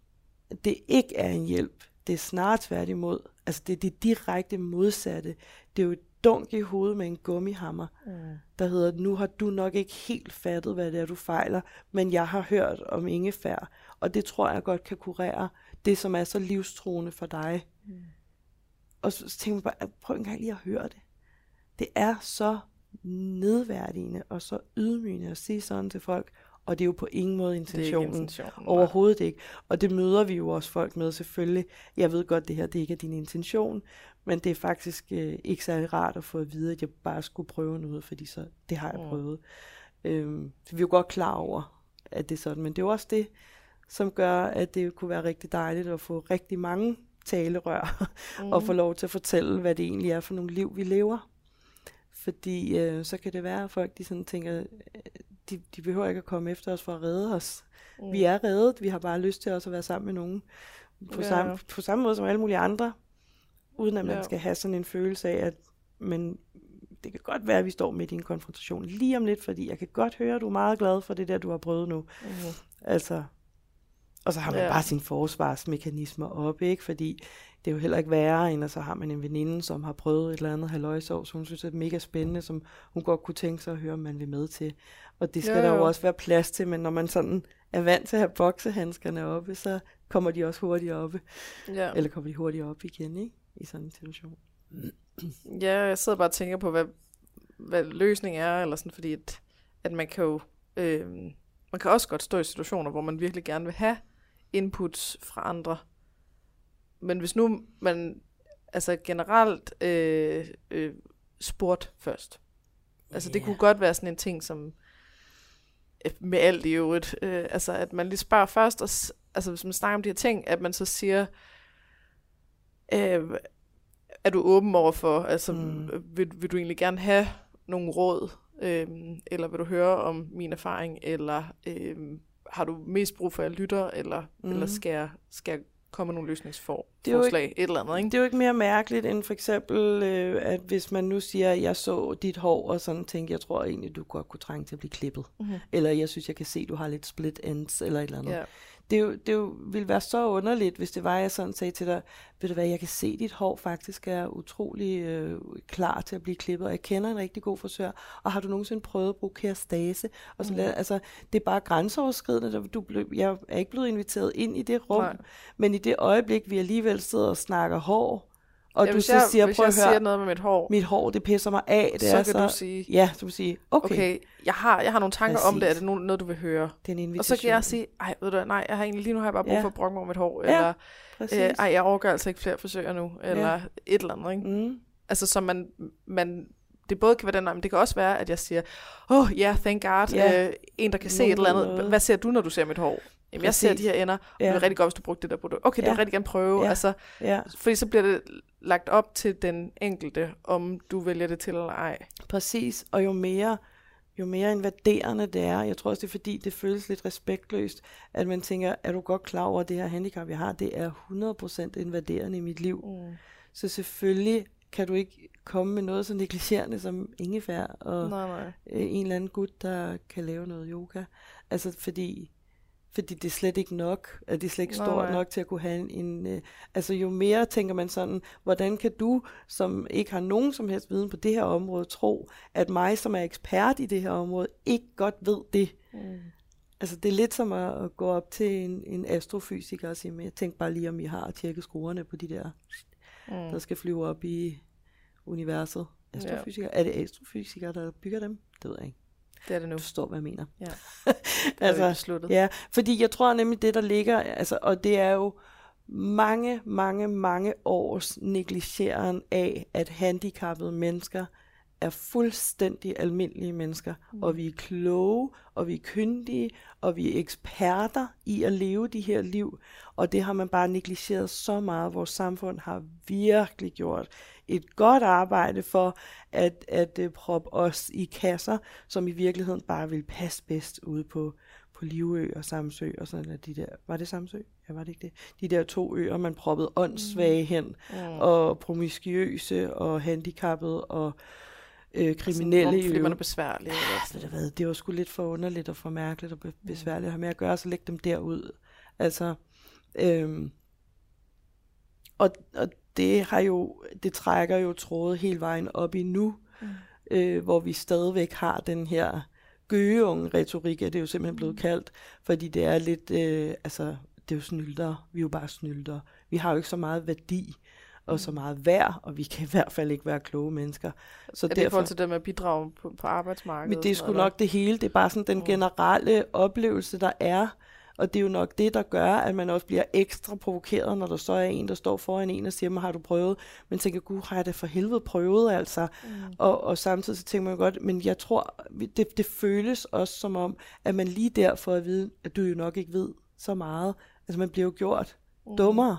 Speaker 2: det ikke er en hjælp. Det er snarere tværtimod. Altså det er det direkte modsatte. Det er jo dunk i hovedet med en gummihammer, mm. der hedder, nu har du nok ikke helt fattet, hvad det er, du fejler, men jeg har hørt om ingefær, og det tror jeg godt kan kurere det, som er så livstruende for dig. Mm. Og så tænker man bare, prøv en gang lige at høre det. Det er så nedværdigende og så ydmygende at sige sådan til folk, og det er jo på ingen måde intentionen.
Speaker 1: Intentionen
Speaker 2: Overhovedet ikke. Og det møder vi jo også folk med selvfølgelig. Jeg ved godt, det her det ikke er din intention, men det er faktisk øh, ikke særlig rart at få at vide, at jeg bare skulle prøve noget, fordi så det har jeg prøvet. Mm. Øhm, så vi er jo godt klar over, at det er sådan. Men det er jo også det, som gør, at det kunne være rigtig dejligt at få rigtig mange talerør, mm. og få lov til at fortælle, hvad det egentlig er for nogle liv, vi lever. Fordi øh, så kan det være, at folk de sådan tænker, de, de behøver ikke at komme efter os for at redde os. Mm. Vi er reddet, vi har bare lyst til også at være sammen med nogen. På, ja. samme, på samme måde som alle mulige andre. Uden at man ja. skal have sådan en følelse af, at men det kan godt være, at vi står midt i en konfrontation lige om lidt, fordi jeg kan godt høre, at du er meget glad for det der, du har prøvet nu. Mm. Altså, og så har man ja. bare sine forsvarsmekanismer op, ikke? Fordi det er jo heller ikke værre, end at så har man en veninde, som har prøvet et eller andet halvøjsår, som hun synes er mega spændende, som hun godt kunne tænke sig at høre, om man vil med til. Og det skal jo, jo. der jo også være plads til, men når man sådan er vant til at have boksehandskerne oppe, så kommer de også hurtigt oppe. Ja. Eller kommer de hurtigt op igen, ikke? I sådan en situation.
Speaker 1: Ja, jeg sidder bare og tænker på, hvad, hvad løsningen er, eller sådan, fordi at, at man kan jo, øh, man kan også godt stå i situationer, hvor man virkelig gerne vil have inputs fra andre. Men hvis nu man altså generelt øh, øh, spurgt først. Altså yeah. det kunne godt være sådan en ting, som øh, med alt i øvrigt, øh, altså at man lige spørger først, og altså hvis man snakker om de her ting, at man så siger, øh, er du åben over for, altså mm. vil, vil du egentlig gerne have nogle råd, øh, eller vil du høre om min erfaring, eller øh, har du mest brug for, at jeg lytter, eller, mm. eller skal, jeg, skal jeg komme nogle løsningsforslag, ikke, et eller andet, ikke?
Speaker 2: Det er jo ikke mere mærkeligt end for eksempel, øh, at hvis man nu siger, at jeg så dit hår, og sådan tænker, jeg tror egentlig, du godt kunne trænge til at blive klippet. Mm-hmm. Eller jeg synes, jeg kan se, at du har lidt split ends, eller et eller andet. Yeah det, jo, det jo ville være så underligt, hvis det var, jeg sådan sagde til dig, ved du hvad, jeg kan se, at dit hår faktisk er utrolig øh, klar til at blive klippet, og jeg kender en rigtig god frisør, og har du nogensinde prøvet at bruge kerastase? Og sådan mm. altså, det er bare grænseoverskridende, du blev, jeg er ikke blevet inviteret ind i det rum, Nej. men i det øjeblik, vi alligevel sidder og snakker hår, og
Speaker 1: ja,
Speaker 2: du så
Speaker 1: jeg,
Speaker 2: siger, prøv
Speaker 1: jeg
Speaker 2: at
Speaker 1: siger
Speaker 2: høre,
Speaker 1: noget med mit hår,
Speaker 2: mit hår, det pisser mig af. Det
Speaker 1: så
Speaker 2: er
Speaker 1: kan
Speaker 2: så,
Speaker 1: du sige,
Speaker 2: Ja, du må sige, okay, okay.
Speaker 1: jeg har, jeg har nogle tanker om det, er
Speaker 2: Præcis.
Speaker 1: det no- noget, du vil høre?
Speaker 2: det er en
Speaker 1: Og
Speaker 2: invitation.
Speaker 1: så kan jeg sige, ej, ved du nej, jeg har egentlig lige nu har jeg bare brug
Speaker 2: Ja.
Speaker 1: for at brokke mig om mit hår,
Speaker 2: Ja,
Speaker 1: eller
Speaker 2: Præcis.
Speaker 1: øh, ej, jeg overgår altså ikke flere forsøger nu, eller et eller andet, ikke?
Speaker 2: Mm.
Speaker 1: Altså, så man, man, det både kan være den, men det kan også være, at jeg siger, åh, oh, ja, yeah, thank God,
Speaker 2: Ja.
Speaker 1: øh, en, der kan se
Speaker 2: Nogen
Speaker 1: et eller andet. Hvad ser du, når du ser mit hår? Jamen, jeg ser
Speaker 2: Præcis.
Speaker 1: de her ender, og
Speaker 2: Ja.
Speaker 1: det er rigtig godt, hvis du brugte det der produkt. Okay, det vil
Speaker 2: Ja.
Speaker 1: jeg rigtig gerne prøve.
Speaker 2: Ja.
Speaker 1: Altså,
Speaker 2: Ja,
Speaker 1: fordi så bliver det lagt op til den enkelte, om du vælger det til eller ej.
Speaker 2: præcis. Og jo mere, jo mere invaderende det er, jeg tror også, det er fordi, det føles lidt respektløst, at man tænker, er du godt klar over, at det her handicap, jeg har, det er 100% invaderende i mit liv.
Speaker 1: Mm.
Speaker 2: Så selvfølgelig kan du ikke komme med noget så negligerende som ingefær og
Speaker 1: Nej, nej.
Speaker 2: øh, en eller anden gut, der kan lave noget yoga. Altså fordi, fordi det er slet ikke nok, at det er slet ikke
Speaker 1: Nej,
Speaker 2: stort
Speaker 1: nej.
Speaker 2: nok til at kunne have en, en øh, altså jo mere tænker man sådan, hvordan kan du, som ikke har nogen som helst viden på det her område, tro, at mig, som er ekspert i det her område, ikke godt ved det.
Speaker 1: Mm.
Speaker 2: Altså det er lidt som at, at gå op til en, en astrofysiker og sige, men jeg tænk bare lige, om I har tjekket skruerne på de der,
Speaker 1: Mm.
Speaker 2: der skal flyve op i universet. Astrofysikere? Ja. Er det astrofysikere, der bygger dem? Det ved jeg ikke.
Speaker 1: Det er det nu.
Speaker 2: Du forstår, hvad jeg mener.
Speaker 1: Ja.
Speaker 2: altså,
Speaker 1: vi besluttet.
Speaker 2: Ja, fordi jeg tror nemlig det, der ligger, altså, og det er jo mange, mange, mange års negligeren af, at handicappede mennesker er fuldstændig almindelige mennesker, mm. og vi er kloge, og vi er kyndige, og vi er eksperter i at leve de her liv, og det har man bare negligeret så meget. Vores samfund har virkelig gjort et godt arbejde for at, at uh, proppe os i kasser, som i virkeligheden bare vil passe bedst ude på, på Livø og Samsø og sådan at de der, var det Samsø? Ja, var det ikke det? De der to øer, man proppede åndssvage hen,
Speaker 1: Mm.
Speaker 2: og promiskuøse og handicappede og øh, kriminelle i
Speaker 1: Fordi man er besværlig.
Speaker 2: Ah, ved det var sgu lidt for underligt og for mærkeligt og be- besværligt at have med at gøre, så læg dem derud. Altså, øhm, og, og det har jo, det trækker jo trådet hele vejen op i nu,
Speaker 1: Mm.
Speaker 2: øh, hvor vi stadigvæk har den her gøgeunge retorik, er det jo simpelthen blevet kaldt, fordi det er lidt, øh, altså, det er jo snylder, vi er jo bare snylder. Vi har jo ikke så meget værdi og så meget værd, og vi kan i hvert fald ikke være kloge mennesker. Så
Speaker 1: Er det i forhold til det med at bidrage på, på arbejdsmarkedet?
Speaker 2: men det er sgu
Speaker 1: noget,
Speaker 2: nok det hele. Det er bare sådan den
Speaker 1: Mm.
Speaker 2: generelle oplevelse, der er. Og det er jo nok det, der gør, at man også bliver ekstra provokeret, når der så er en, der står foran en og siger, mig har du prøvet? Men tænker, gud, har jeg da for helvede prøvet, altså?
Speaker 1: Mm.
Speaker 2: Og, og samtidig så tænker man jo godt, men jeg tror, det, det føles også som om, at man lige der får at vide, at du jo nok ikke ved så meget. Altså man bliver jo gjort
Speaker 1: Mm.
Speaker 2: dummere,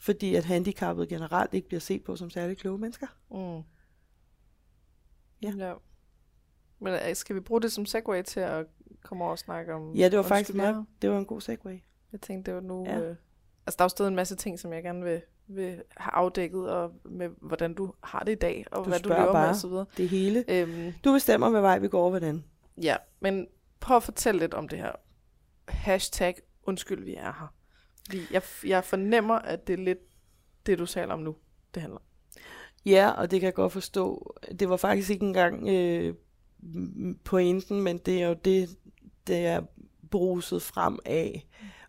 Speaker 2: fordi at handicappede generelt ikke bliver set på som særlig kloge mennesker.
Speaker 1: Mm.
Speaker 2: Ja.
Speaker 1: ja. Men øh, skal vi bruge det som segue til at komme over og snakke om
Speaker 2: Ja, det var faktisk meget, det var en god segue.
Speaker 1: Jeg tænkte, det var nu...
Speaker 2: Ja.
Speaker 1: Øh, altså, der er jo stadig en masse ting, som jeg gerne vil, vil have afdækket, og med hvordan du har det i dag, og
Speaker 2: Du
Speaker 1: hvad du lever med
Speaker 2: bare.
Speaker 1: og så videre.
Speaker 2: Det hele.
Speaker 1: Øhm,
Speaker 2: Du bestemmer, hvad vej vi går, hvordan.
Speaker 1: ja, men prøv at fortælle lidt om det her. Hashtag undskyld, vi er her. Fordi jeg, jeg fornemmer, at det er lidt det, du taler om nu, det handler.
Speaker 2: Ja, og det kan jeg godt forstå. Det var faktisk ikke engang øh, pointen, men det er jo det, det er bruset frem af.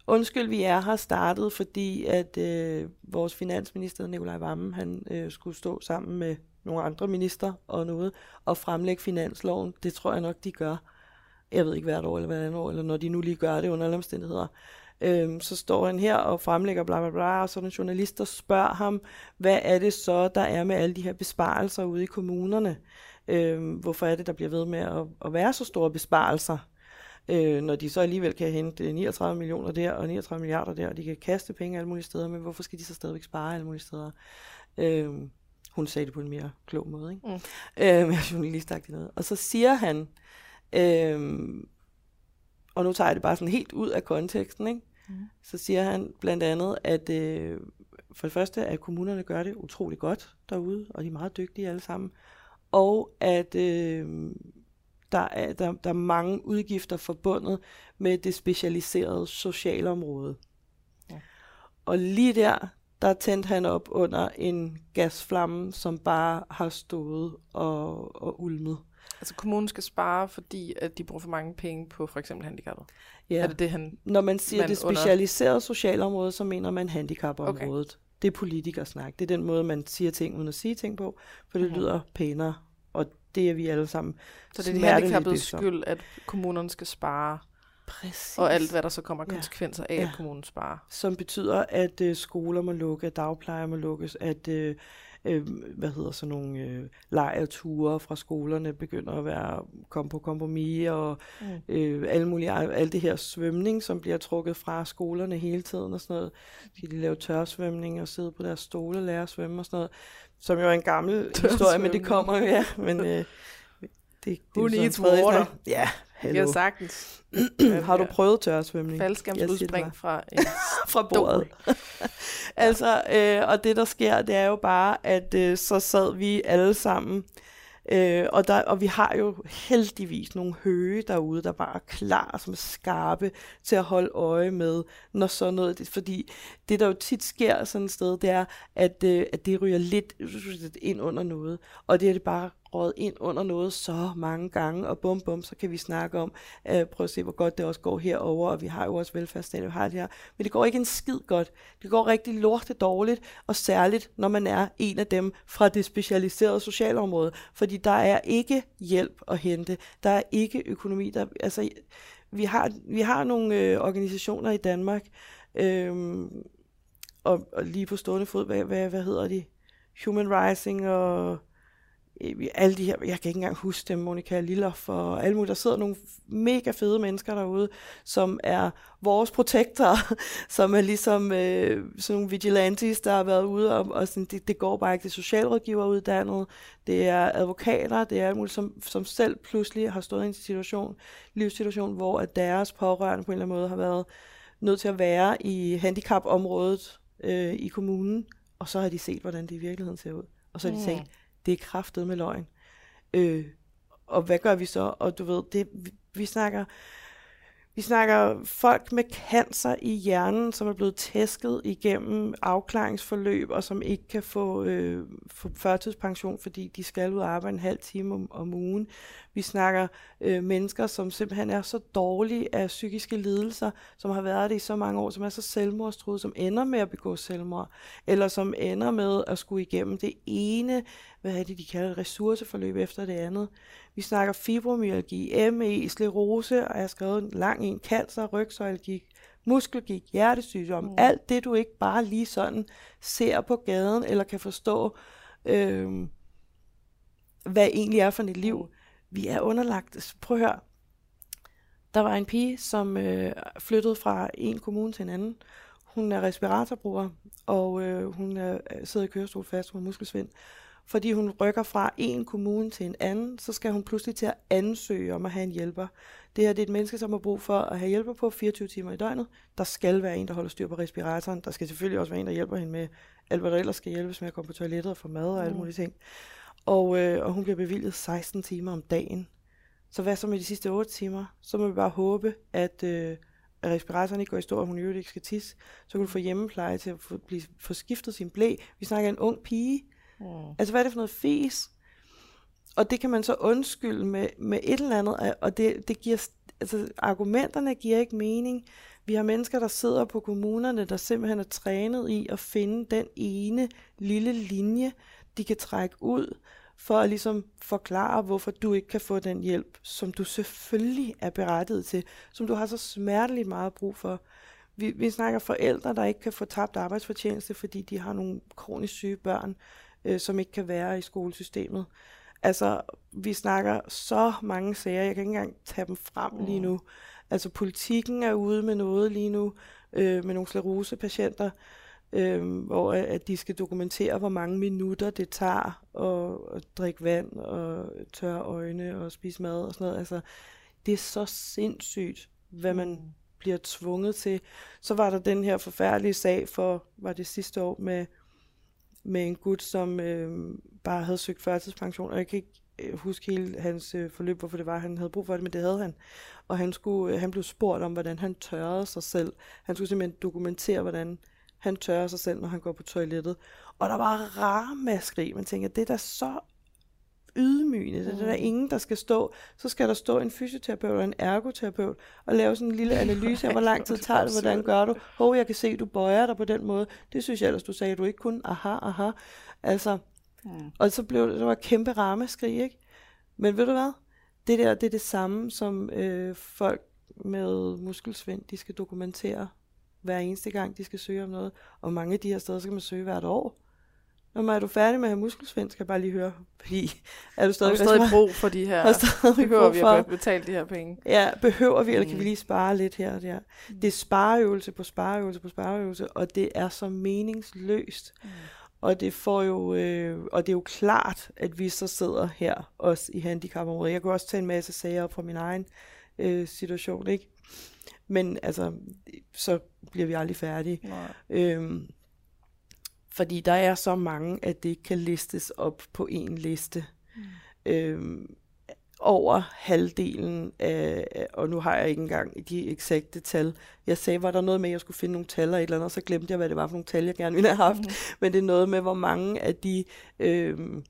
Speaker 2: Undskyld, vi er her startet, fordi at øh, vores finansminister Nikolaj Vammen, han øh, skulle stå sammen med nogle andre minister og noget, og fremlægge finansloven. Det tror jeg nok, de gør. Jeg ved ikke hvert år eller hvert andet år, eller når de nu lige gør det under alle omstændigheder. Øhm, så står han her og fremlægger bla bla bla, og så er der en journalist, der spørger ham, hvad er det så, der er med alle de her besparelser ude i kommunerne? Øhm, hvorfor er det, der bliver ved med at, at være så store besparelser? Øh, når de så alligevel kan hente 39 millioner der og 39 milliarder der, og de kan kaste penge alle mulige steder, men hvorfor skal de så stadigvæk spare alle mulige steder? Øhm, hun sagde det på en mere klog måde, ikke?
Speaker 1: Mm.
Speaker 2: Øh, mere journalistagtigt noget. Og så siger han, øhm, og nu tager jeg det bare sådan helt ud af konteksten, ikke?
Speaker 1: Mm.
Speaker 2: så siger han blandt andet, at øh, for det første, at kommunerne gør det utrolig godt derude, og de er meget dygtige alle sammen, og at øh, der, er, der, der er mange udgifter forbundet med det specialiserede socialområde.
Speaker 1: Ja.
Speaker 2: Og lige der, der tændte han op under en gasflamme, som bare har stået og, og ulmet.
Speaker 1: Altså, kommunen skal spare, fordi at de bruger for mange penge på for eksempel handicappede.
Speaker 2: Ja.
Speaker 1: Er det det, han...
Speaker 2: Når man siger
Speaker 1: man
Speaker 2: det
Speaker 1: under-
Speaker 2: specialiserede socialområde, så mener man handicapområdet. det er politikersnak. Det er den måde, man siger ting uden at sige ting på, for det
Speaker 1: Mhm.
Speaker 2: lyder pænere, og det er vi alle sammen
Speaker 1: Så det er de handicappedes skyld, at kommunerne skal spare,
Speaker 2: Præcis.
Speaker 1: og alt, hvad der så kommer
Speaker 2: Ja.
Speaker 1: konsekvenser af,
Speaker 2: Ja.
Speaker 1: at kommunen sparer.
Speaker 2: Som betyder, at øh, skoler må lukke, at dagplejer må lukkes, at øh, øh, hvad hedder sådan nogle øh, lejreture fra skolerne begynder at være kom på kompromis, og
Speaker 1: Mm.
Speaker 2: øh, alle mulige, alt det her svømning, som bliver trukket fra skolerne hele tiden og sådan noget. De kan lave tørsvømning og sidde på deres stole og lære at svømme og sådan noget, som jo er en gammel historie, men det
Speaker 1: kommer
Speaker 2: jo, ja, men øh, det, det,
Speaker 1: Who
Speaker 2: er så
Speaker 1: needs water?
Speaker 2: Ja, hallo.
Speaker 1: har sagtens.
Speaker 2: Har du prøvet tørsvømning? Jeg
Speaker 1: Faldskærmsudspring fra
Speaker 2: fra bordet. altså, øh, og det der sker, det er jo bare, at øh, så sad vi alle sammen, øh, og, der, og vi har jo heldigvis nogle høge derude, der bare er klar som skarpe til at holde øje med, når sådan noget, fordi det der jo tit sker sådan et sted, det er, at, øh, at det ryger lidt ind under noget, og det er det bare røget ind under noget så mange gange, og bum bum, så kan vi snakke om, øh, prøv at se, hvor godt det også går herover, og vi har jo også velfærdsstat, vi har det her, men det går ikke en skid godt. Det går rigtig lorte dårligt, og særligt, når man er en af dem fra det specialiserede socialområde, fordi der er ikke hjælp at hente, der er ikke økonomi, der, altså, vi har, vi har nogle øh, organisationer i Danmark, øh, og, og lige på stående fod, hvad, hvad, hvad hedder de? Human Rising og øh, alle de her, jeg kan ikke engang huske dem, Monika Lilloff og alle mulige, der sidder nogle mega fede mennesker derude, som er vores protektorer, som er ligesom øh, sådan nogle vigilantes, der har været ude, og, og sådan, det, det går bare ikke, det er socialrådgiver uddannet, det er advokater, det er alt muligt, som, som selv pludselig har stået i en situation, livssituation, hvor at deres pårørende på en eller anden måde har været nødt til at være i handicapområdet øh, i kommunen, og så har de set, hvordan det i virkeligheden ser ud. Og så har de tænkt, det er kraftet med løgn. Øh, og hvad gør vi så? Og du ved, det, vi, vi snakker vi snakker folk med cancer i hjernen, som er blevet tæsket igennem afklaringsforløb, og som ikke kan få, øh, få førtidspension, fordi de skal ud og arbejde en halv time om, om ugen. Vi snakker øh, mennesker, som simpelthen er så dårlige af psykiske lidelser, som har været det i så mange år, som er så selvmordstruede, som ender med at begå selvmord, eller som ender med at skulle igennem det ene, hvad er det, de kalder ressourceforløb efter det andet. Vi snakker fibromyalgi, ME, sklerose, og jeg har skrevet en lang en, cancer, rygsøjlegik, muskelgik, hjertesygdom, mm. alt det, du ikke bare lige sådan ser på gaden, eller kan forstå, øh, hvad egentlig er for et liv. Vi er underlagt, prøv at høre, der var en pige, som øh, flyttede fra en kommune til en anden. Hun er respiratorbruger, og øh, hun er, sidder i kørestol fast, hun har muskelsvind. Fordi hun rykker fra en kommune til en anden, så skal hun pludselig til at ansøge om at have en hjælper. Det her det er et menneske, som har brug for at have hjælper på 24 timer i døgnet. Der skal være en, der holder styr på respiratoren. Der skal selvfølgelig også være en, der hjælper hende med alt, hvad der ellers skal hjælpes med at komme på toilettet og få mad og alle
Speaker 1: Mm.
Speaker 2: mulige ting. Og, øh, og hun bliver bevilget 16 timer om dagen. Så hvad så med de sidste 8 timer? Så må vi bare håbe, at, øh, at respiratoren ikke går i stå, og hun i ikke skal tisse. Så kan hun få hjemmepleje til at få, blive, få skiftet sin blæ. Vi snakker en ung pige.
Speaker 1: Mm.
Speaker 2: Altså, hvad er det for noget fis? Og det kan man så undskylde med, med et eller andet, og- det, det giver, altså, argumenterne giver ikke mening. Vi har mennesker, der sidder på kommunerne, der simpelthen er trænet i at finde den ene lille linje, de kan trække ud, for at ligesom forklare, hvorfor du ikke kan få den hjælp, som du selvfølgelig er berettiget til, som du har så smerteligt meget brug for. Vi, vi snakker forældre, der ikke kan få tabt arbejdsfortjeneste, fordi de har nogle kronisk syge børn, øh, som ikke kan være i skolesystemet. Altså, vi snakker så mange sager, jeg kan ikke engang tage dem frem lige nu. Altså, politikken er ude med noget lige nu, øh, med nogle sklerosepatienter, øh, hvor at at de skal dokumentere, hvor mange minutter det tager at, at drikke vand og tørre øjne og spise mad og sådan noget. Altså, det er så sindssygt, hvad man bliver tvunget til. Så var der den her forfærdelige sag for, var det sidste år, med, med en gut, som øh, bare havde søgt førtidspension, og jeg kan ikke øh, huske hele hans øh, forløb, hvorfor det var, han havde brug for det, men det havde han. Og han, skulle, øh, han blev spurgt om, hvordan han tørrede sig selv. Han skulle simpelthen dokumentere, hvordan han tørrer sig selv, når han går på toilettet. Og der var ramaskrig. Man tænker, det er da så ydmygende. Det er der
Speaker 1: Mm.
Speaker 2: ingen, der skal stå. Så skal der stå en fysioterapeut og en ergoterapeut og lave sådan en lille analyse af, hvor lang tid
Speaker 1: Det er
Speaker 2: tager det, hvordan gør du. Hov, jeg kan se, du bøjer dig på den måde. Det synes jeg ellers, du sagde, du ikke kunne. Aha, aha. Altså,
Speaker 1: Mm.
Speaker 2: og så blev det, der var kæmpe ramaskrig, ikke? Men ved du hvad? Det der, det er det samme, som øh, folk med muskelsvind, de skal dokumentere hver eneste gang, de skal søge om noget. Og mange af de her steder skal man søge hvert år. Når man er du færdig med at have muskelsvind, skal jeg bare lige høre. Fordi er du stadig,
Speaker 1: er stadig brug for de her...
Speaker 2: har stadig
Speaker 1: Behøver
Speaker 2: brug
Speaker 1: vi
Speaker 2: for,
Speaker 1: at betale de her penge?
Speaker 2: ja, behøver vi, eller kan
Speaker 1: Mm.
Speaker 2: vi lige spare lidt her og der? Det er spareøvelse på spareøvelse på spareøvelse, og det er så meningsløst.
Speaker 1: Mm.
Speaker 2: Og det får jo, øh, og det er jo klart, at vi så sidder her, også i handicapområdet. Jeg kan også tage en masse sager op fra min egen øh, situation, ikke? Men altså, så bliver vi aldrig færdige.
Speaker 1: Nej.
Speaker 2: Øhm, fordi der er så mange, at det ikke kan listes op på en liste.
Speaker 1: Mm.
Speaker 2: Øhm, over halvdelen af, og nu har jeg ikke engang de eksakte tal. Jeg sagde, var der noget med, at jeg skulle finde nogle tal eller et eller andet, og så glemte jeg, hvad det var for nogle tal, jeg gerne ville have haft.
Speaker 1: Mhm.
Speaker 2: Men det er noget med, hvor mange af de, øhm,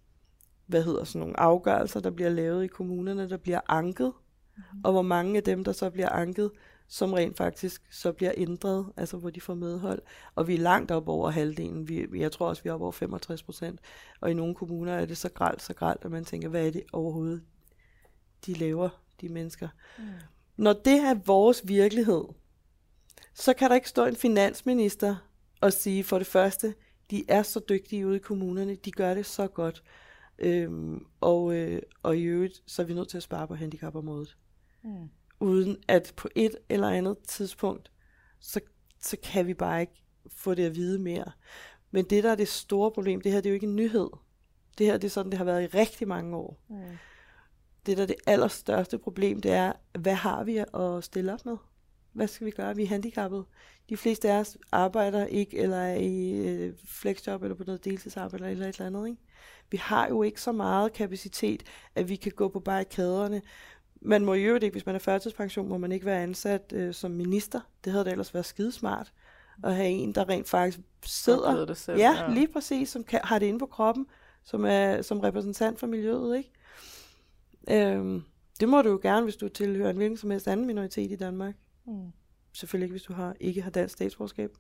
Speaker 2: hvad hedder sådan nogle afgørelser, der bliver lavet i kommunerne, der bliver anket,
Speaker 1: Mhm.
Speaker 2: og hvor mange af dem, der så bliver anket, som rent faktisk så bliver ændret, altså hvor de får medhold. Og vi er langt op over halvdelen. Vi, jeg tror også, vi er op over 65 procent. Og i nogle kommuner er det så gralt, så gralt, at man tænker, hvad er det overhovedet, de laver, de mennesker.
Speaker 1: Mm.
Speaker 2: Når det er vores virkelighed, så kan der ikke stå en finansminister og sige, for det første, de er så dygtige ude i kommunerne, de gør det så godt. Øhm, og, øh, og i øvrigt, så er vi nødt til at spare på handicapområdet.
Speaker 1: Mm.
Speaker 2: Uden at på et eller andet tidspunkt, så, så kan vi bare ikke få det at vide mere. Men det, der er det store problem, det her det er jo ikke en nyhed. Det her det er sådan, det har været i rigtig mange år.
Speaker 1: Mm.
Speaker 2: Det, der er det allerstørste problem, det er, hvad har vi at stille op med? Hvad skal vi gøre? Vi er handicappede. De fleste af os arbejder ikke, eller er i øh, flexjob, eller på noget deltidsarbejde, eller et eller andet. Ikke? Vi har jo ikke så meget kapacitet, at vi kan gå på barrikaderne. Man må jo ikke, hvis man er førtidspension, må man ikke være ansat øh, som minister. Det havde da ellers været skidesmart at have en, der rent faktisk sidder
Speaker 1: det selv,
Speaker 2: Ja, lige præcis, som kan, har det inde på kroppen, som er som repræsentant for miljøet, ikke? Øhm, det må du jo gerne, hvis du tilhører en hvilken som helst anden minoritet i Danmark.
Speaker 1: Mm.
Speaker 2: Selvfølgelig ikke, hvis du har, ikke har dansk statsborgerskab.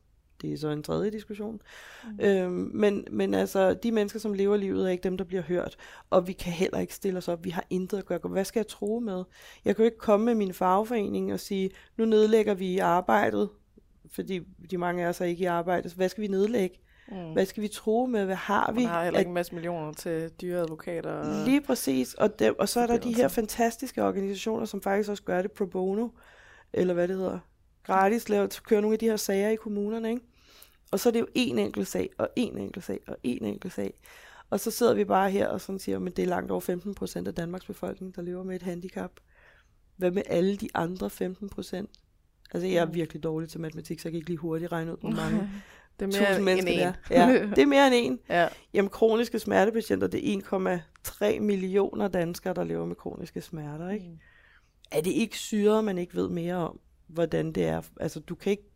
Speaker 2: Det er så en tredje diskussion.
Speaker 1: Mm.
Speaker 2: Øhm, men, men altså, de mennesker, som lever livet, er ikke dem, der bliver hørt. Og vi kan heller ikke stille os op. Vi har intet at gøre. Hvad skal jeg tro med? Jeg kan jo ikke komme med min fagforening og sige, nu nedlægger vi arbejdet, fordi de mange af os er ikke i arbejde. Så hvad skal vi nedlægge?
Speaker 1: Mm.
Speaker 2: Hvad skal vi tro med? Hvad har vi?
Speaker 1: Man har heller ikke en masse millioner til dyre advokater.
Speaker 2: Lige præcis, og, dem, og så er der de her fantastiske organisationer, som faktisk også gør det pro bono, eller hvad det hedder, gratis, laver, kører nogle af de her sager i kommunerne, ikke? Og så er det jo en enkelt sag, og en enkelt sag, og en enkelt sag. Og så sidder vi bare her og sådan siger, at det er langt over 15 procent af Danmarks befolkning, der lever med et handicap. Hvad med alle de andre 15 procent? Altså, jeg er
Speaker 1: Mm.
Speaker 2: virkelig dårlig til matematik, så jeg kan ikke lige hurtigt regne ud, hvor mange
Speaker 1: det er mere
Speaker 2: tusind mennesker
Speaker 1: en.
Speaker 2: det er. Ja, det er mere end en.
Speaker 1: ja.
Speaker 2: Jamen, kroniske smertepatienter, det er 1,3 millioner danskere, der lever med kroniske smerter, ikke?
Speaker 1: Mm.
Speaker 2: Er det ikke syre, man ikke ved mere om, hvordan det er? Altså, du kan ikke,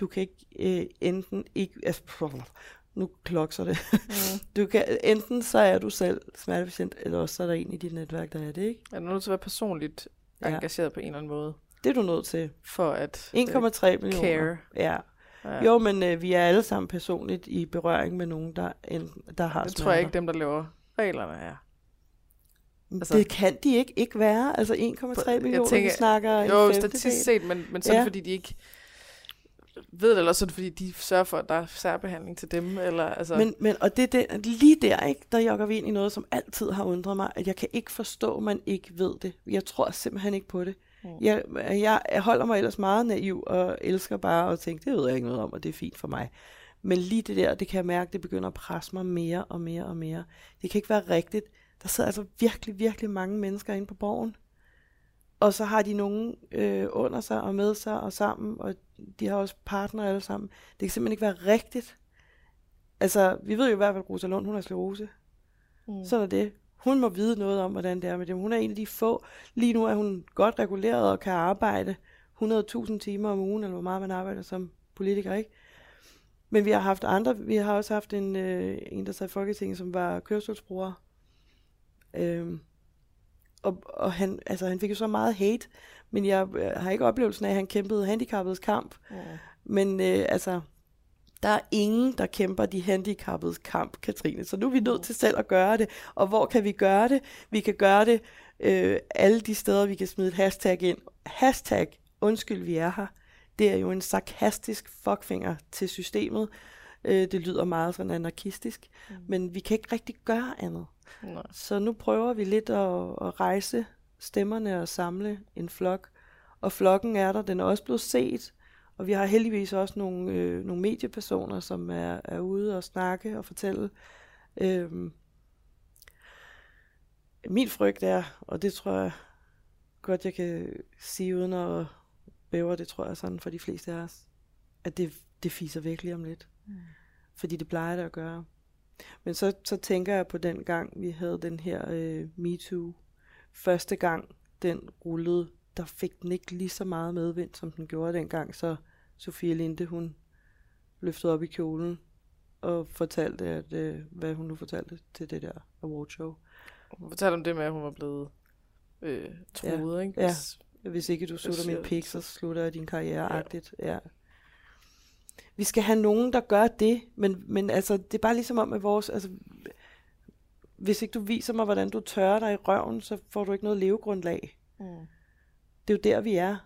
Speaker 2: du kan ikke øh, enten ikke, altså, nu klokser det.
Speaker 1: Mm.
Speaker 2: Du kan, enten så er du selv smertepatient, eller også så er der en i dit netværk, der er det, ikke?
Speaker 1: Er du nødt til at være personligt
Speaker 2: Ja.
Speaker 1: engageret på en eller anden måde,
Speaker 2: Det er du nødt til.
Speaker 1: for at
Speaker 2: 1,3 millioner.
Speaker 1: care.
Speaker 2: Ja.
Speaker 1: Ja.
Speaker 2: Jo, men øh, vi er alle sammen personligt i berøring med nogen, der, enten, der har
Speaker 1: det tror jeg ikke,
Speaker 2: smerter.
Speaker 1: dem, der laver reglerne er.
Speaker 2: Altså, det kan de ikke ikke være. Altså 1,3
Speaker 1: Jeg
Speaker 2: millioner,
Speaker 1: tænker-
Speaker 2: vi snakker
Speaker 1: Jo, statistisk set, men, men så det
Speaker 2: Ja.
Speaker 1: fordi, de ikke ved det, eller så er det fordi, de sørger for, at der er særbehandling til dem, eller altså...
Speaker 2: Men, men, og det, er det, lige der, ikke, der jogger vi ind i noget, som altid har undret mig, at jeg kan ikke forstå, at man ikke ved det. Jeg tror simpelthen ikke på det.
Speaker 1: Mm.
Speaker 2: Jeg, jeg, jeg holder mig ellers meget naiv, og elsker bare at tænke, det ved jeg ikke noget om, og det er fint for mig. Men lige det der, det kan jeg mærke, det begynder at presse mig mere og mere og mere. Det kan ikke være rigtigt. Der sidder altså virkelig, virkelig mange mennesker inde på borgen. Og så har de nogen øh, under sig og med sig og sammen, og de har også partnere alle sammen. Det kan simpelthen ikke være rigtigt. Altså, vi ved jo i hvert fald, at Rosa Lund, hun har sklerose.
Speaker 1: mm.
Speaker 2: Sådan er det. Hun må vide noget om, hvordan det er med dem. Hun er en af de få. Lige nu er hun godt reguleret og kan arbejde 100.000 timer om ugen, eller hvor meget man arbejder som politiker, ikke? Men vi har haft andre. Vi har også haft en, øh, en der sad i Folketinget, som var kørestolsbruger. Øhm, og, og han, altså, han fik jo så meget hate, men jeg øh, har ikke oplevelsen af, at han kæmpede handicappedes kamp.
Speaker 1: Mm.
Speaker 2: Men øh, altså, der er ingen, der kæmper de handicappedes kamp, Katrine. Så nu er vi nødt til selv at gøre det. Og hvor kan vi gøre det? Vi kan gøre det øh, alle de steder, vi kan smide et hashtag ind. Hashtag, undskyld, vi er her. Det er jo en sarkastisk fuckfinger til systemet. Øh, det lyder meget sådan anarkistisk. Mm. Men vi kan ikke rigtig gøre andet.
Speaker 1: Nej.
Speaker 2: Så nu prøver vi lidt at, at rejse stemmerne og samle en flok. Og flokken er der, den er også blevet set. Og vi har heldigvis også nogle, øh, nogle mediepersoner, som er, er ude og snakke og fortælle. Øhm, min frygt er, og det tror jeg godt, jeg kan sige uden at bæve, det tror jeg sådan for de fleste af os, at det, det fiser virkelig om lidt. Mm. Fordi det plejer det at gøre. Men så, så tænker jeg på den gang, vi havde den her øh, MeToo. Første gang, den rullede, der fik den ikke lige så meget medvind, som den gjorde dengang. Så Sofie Linde, hun løftede op i kjolen og fortalte, at, øh, hvad hun nu fortalte til det der awardshow.
Speaker 1: Hun fortalte om det med, at hun var blevet øh, truet, ja. ikke?
Speaker 2: Ja. Hvis ikke du slutter min pik, så slutter jeg din karriere-agtigt. Ja. ja. Vi skal have nogen, der gør det, men, men altså, det er bare ligesom om, at vores... Altså, hvis ikke du viser mig, hvordan du tørrer dig i røven, så får du ikke noget levegrundlag. Mm. Det er jo der, vi er.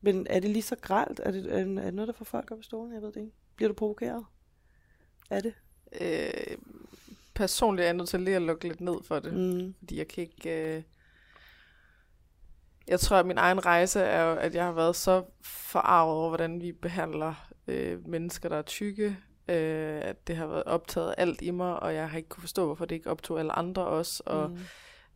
Speaker 2: Men er det lige så gralt? Er det, er det noget, der får folk op i stolen? Jeg ved det ikke. Bliver du provokeret? Er det?
Speaker 1: Øh, personligt er jeg nødt til lige at lukke lidt ned for det. Mm. Fordi jeg kan ikke... Øh... Jeg tror, at min egen rejse er jo, at jeg har været så forarvet over, hvordan vi behandler øh, mennesker, der er tykke. Øh, at det har været optaget alt i mig, og jeg har ikke kunne forstå, hvorfor det ikke optog alle andre også. Og mm.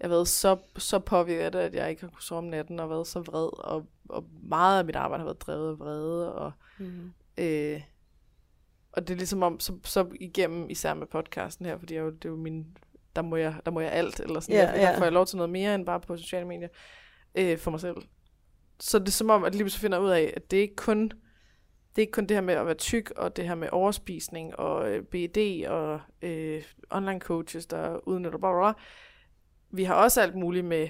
Speaker 1: jeg har været så, så påvirket af det, at jeg ikke har kunnet sove om natten, og været så vred. Og, og meget af mit arbejde har været drevet af vrede. Og, mm. øh, og det er ligesom om, så, så igennem, især med podcasten her, fordi jeg, det er jo min, der må jeg, der må jeg alt, eller sådan, yeah, der, yeah. får jeg lov til noget mere, end bare på sociale medier, øh, for mig selv. Så det er som om, at lige så finder ud af, at det er ikke kun, det er ikke kun det her med at være tyk, og det her med overspisning, og øh, BED, og øh, online coaches, der udnytter, bla, bla, bla. Vi har også alt muligt med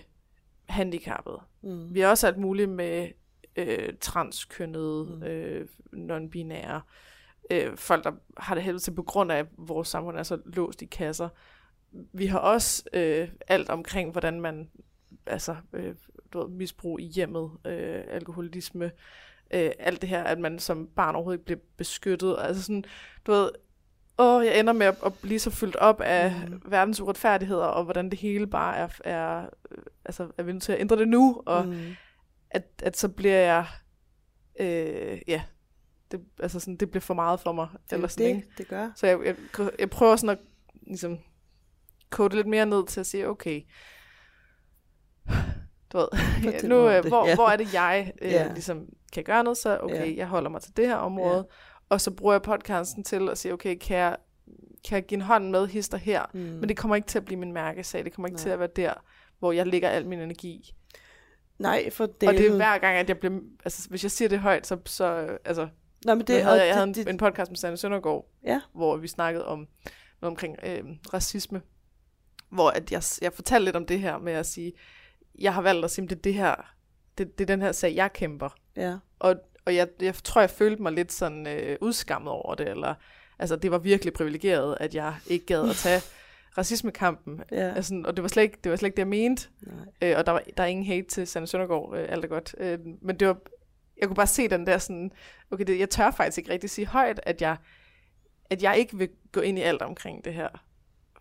Speaker 1: handicappet. Mm. Vi har også alt muligt med øh, transkønnede, mm. øh, non-binære, øh, folk, der har det helvede til på grund af, at vores samfund er så låst i kasser. Vi har også øh, alt omkring, hvordan man altså øh, du ved, misbrug i hjemmet, øh, alkoholisme, øh, alt det her, at man som barn overhovedet ikke bliver beskyttet. Altså sådan, du ved, åh, jeg ender med at, at blive så fyldt op af mm. verdens uretfærdigheder, og hvordan det hele bare er, er altså, er vi nødt til at ændre det nu, og mm. at, at så bliver jeg, øh, ja, det, altså sådan, det bliver for meget for mig.
Speaker 2: Det
Speaker 1: eller sådan,
Speaker 2: det,
Speaker 1: ikke?
Speaker 2: det gør.
Speaker 1: Så jeg, jeg, jeg prøver sådan at ligesom, kode lidt mere ned til at sige, okay, du ved, nu, øh, hvor, ja. hvor er det, jeg øh, ja. ligesom kan gøre noget, så okay, ja. jeg holder mig til det her område, ja. og så bruger jeg podcasten til at sige, okay, kan jeg, kan jeg give en hånd med hister her, mm. men det kommer ikke til at blive min mærkesag, det kommer ikke Nej. til at være der, hvor jeg lægger al min energi.
Speaker 2: Nej, for det
Speaker 1: Og det er hver gang, at jeg bliver, altså hvis jeg siger det højt, så, så altså, Nå, men det, jeg havde, jeg havde det, en, en podcast med Sanne Søndergaard,
Speaker 2: ja.
Speaker 1: hvor vi snakkede om noget omkring øh, racisme, hvor at jeg, jeg fortalte lidt om det her med at sige, jeg har valgt at sige, det det her, det, det er den her sag, jeg kæmper.
Speaker 2: Ja.
Speaker 1: Og, og jeg, jeg tror, jeg følte mig lidt sådan øh, udskammet over det, eller altså det var virkelig privilegeret, at jeg ikke gad at tage racismekampen.
Speaker 2: Ja.
Speaker 1: Altså, og det var, slet ikke, det var slet ikke det, jeg mente. Øh, og der, var, der er ingen hate til Sanne Søndergaard, øh, alt er godt. Øh, men det var, jeg kunne bare se den der sådan, okay, det, jeg tør faktisk ikke rigtig sige højt, at jeg, at jeg ikke vil gå ind i alt omkring det her.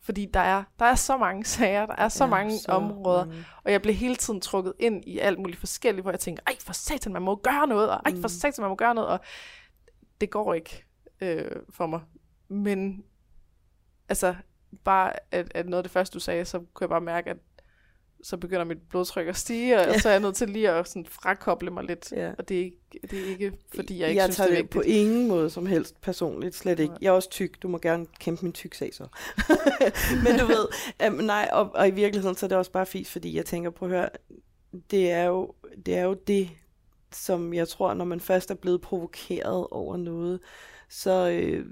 Speaker 1: Fordi der er, der er så mange sager, der er så ja, mange så områder, mange. og jeg bliver hele tiden trukket ind i alt muligt forskelligt, hvor jeg tænker, ej for satan, man må gøre noget, og ej for mm. satan, man må gøre noget, og det går ikke øh, for mig. Men altså, bare at, at noget af det første, du sagde, så kunne jeg bare mærke, at så begynder mit blodtryk at stige, og ja. så er jeg nødt til lige at sådan frakoble mig lidt. Ja. Og det er, ikke, det er ikke, fordi jeg ikke jeg synes, det er vigtigt.
Speaker 2: på ingen måde som helst personligt, slet ikke. Jeg er også tyk, du må gerne kæmpe min tyk sag så. Men du ved, um, nej, og, og, i virkeligheden så er det også bare fint, fordi jeg tænker på at høre, det er jo det, er jo det som jeg tror, når man først er blevet provokeret over noget, så, øh,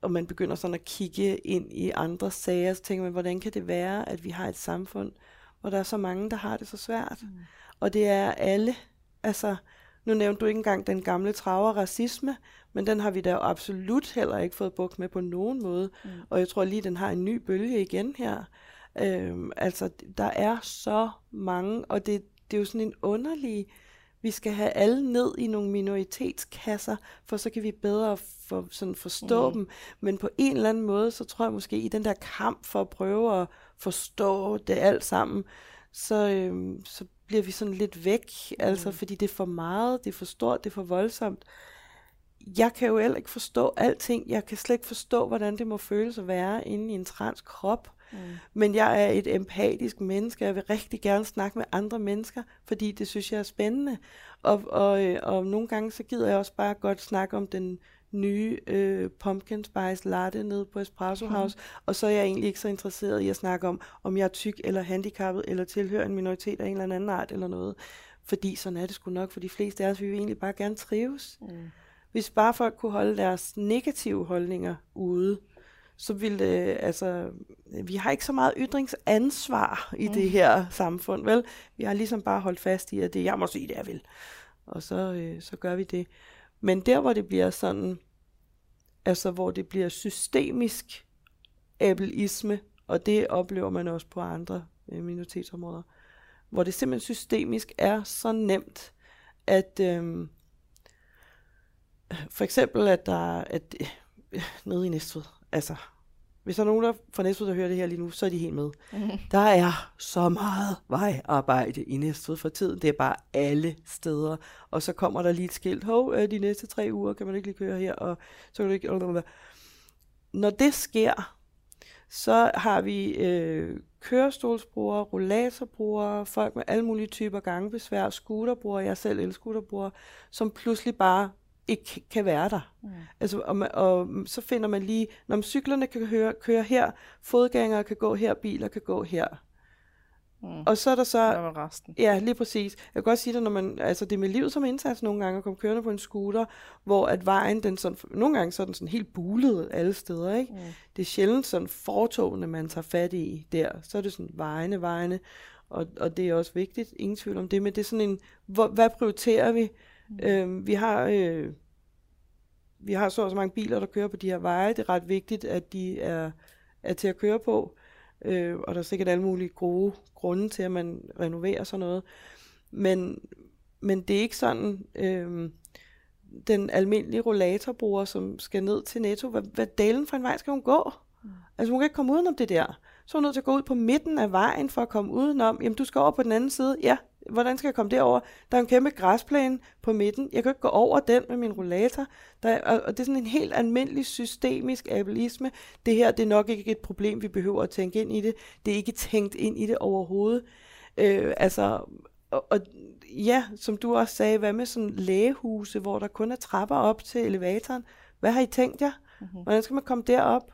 Speaker 2: og man begynder sådan at kigge ind i andre sager, så tænker man, hvordan kan det være, at vi har et samfund, hvor der er så mange, der har det så svært. Mm. Og det er alle. Altså, nu nævnte du ikke engang den gamle traver racisme, men den har vi da absolut heller ikke fået bukt med på nogen måde. Mm. Og jeg tror lige, den har en ny bølge igen her. Øhm, altså, der er så mange, og det, det er jo sådan en underlig... Vi skal have alle ned i nogle minoritetskasser, for så kan vi bedre for, sådan forstå mm. dem. Men på en eller anden måde, så tror jeg måske i den der kamp for at prøve at forstå det alt sammen, så, øhm, så bliver vi sådan lidt væk, altså mm. fordi det er for meget, det er for stort, det er for voldsomt. Jeg kan jo heller ikke forstå alting. Jeg kan slet ikke forstå, hvordan det må føles at være inde i en trans krop. Mm. Men jeg er et empatisk menneske, jeg vil rigtig gerne snakke med andre mennesker, fordi det synes jeg er spændende. Og, og, øh, og nogle gange så gider jeg også bare godt snakke om den nye øh, pumpkin spice latte nede på Espresso mhm. House, mm. og så er jeg egentlig ikke så interesseret i at snakke om, om jeg er tyk eller handicappet, eller tilhører en minoritet af en eller anden art eller noget. Fordi sådan er det sgu nok for de fleste af os, vi vil egentlig bare gerne trives. Mm. Hvis bare folk kunne holde deres negative holdninger ude, så ville øh, altså, vi har ikke så meget ytringsansvar i mm. det her samfund, vel? Vi har ligesom bare holdt fast i, at det jeg må sige, det jeg vil. Og så, øh, så gør vi det. Men der, hvor det bliver sådan, altså hvor det bliver systemisk ableisme, og det oplever man også på andre øh, minoritetsområder, hvor det simpelthen systemisk er så nemt, at øh, for eksempel, at der at, øh, nede i Næstved, altså hvis der er nogen der fra Næstved, der hører det her lige nu, så er de helt med. Der er så meget vejarbejde i Næstved for tiden. Det er bare alle steder. Og så kommer der lige et skilt. Hov, øh, de næste tre uger kan man ikke lige køre her. Og så kan du ikke... Når det sker, så har vi øh, kørestolsbrugere, rollatorbrugere, folk med alle mulige typer gangbesvær, scooterbrugere, jeg selv elscooterbrugere, som pludselig bare ikke kan være der. Mm. Altså, og, man, og så finder man lige, når cyklerne kan køre, køre her, fodgængere kan gå her, biler kan gå her. Mm. Og så er der så...
Speaker 1: Der resten.
Speaker 2: Ja, lige præcis. Jeg kan godt sige det, når man... Altså, det er med livet som indsats nogle gange at komme kørende på en scooter, hvor at vejen, den sådan... Nogle gange så er den sådan helt bulet alle steder, ikke? Mm. Det er sjældent sådan fortogene, man tager fat i der. Så er det sådan vejene, vejene. Og, og det er også vigtigt, ingen tvivl om det, men det er sådan en... Hvor, hvad prioriterer vi? Mm. Øhm, vi har... Øh, vi har så også mange biler, der kører på de her veje. Det er ret vigtigt, at de er, er til at køre på. Øh, og der er sikkert alle mulige gode grunde til, at man renoverer sådan noget. Men, men det er ikke sådan, øh, den almindelige rollatorbruger, som skal ned til Netto, hvad, hvad dalen for en vej skal hun gå? Mm. Altså hun kan ikke komme udenom det der. Så er hun nødt til at gå ud på midten af vejen for at komme udenom. Jamen du skal over på den anden side. Ja, hvordan skal jeg komme derover? Der er en kæmpe græsplæne på midten. Jeg kan ikke gå over den med min rollator. Der er, og det er sådan en helt almindelig systemisk ableisme. Det her, det er nok ikke et problem, vi behøver at tænke ind i det. Det er ikke tænkt ind i det overhovedet. Øh, altså, og, og ja, som du også sagde, hvad med sådan lægehuse, hvor der kun er trapper op til elevatoren? Hvad har I tænkt jer? Mm-hmm. Hvordan skal man komme derop?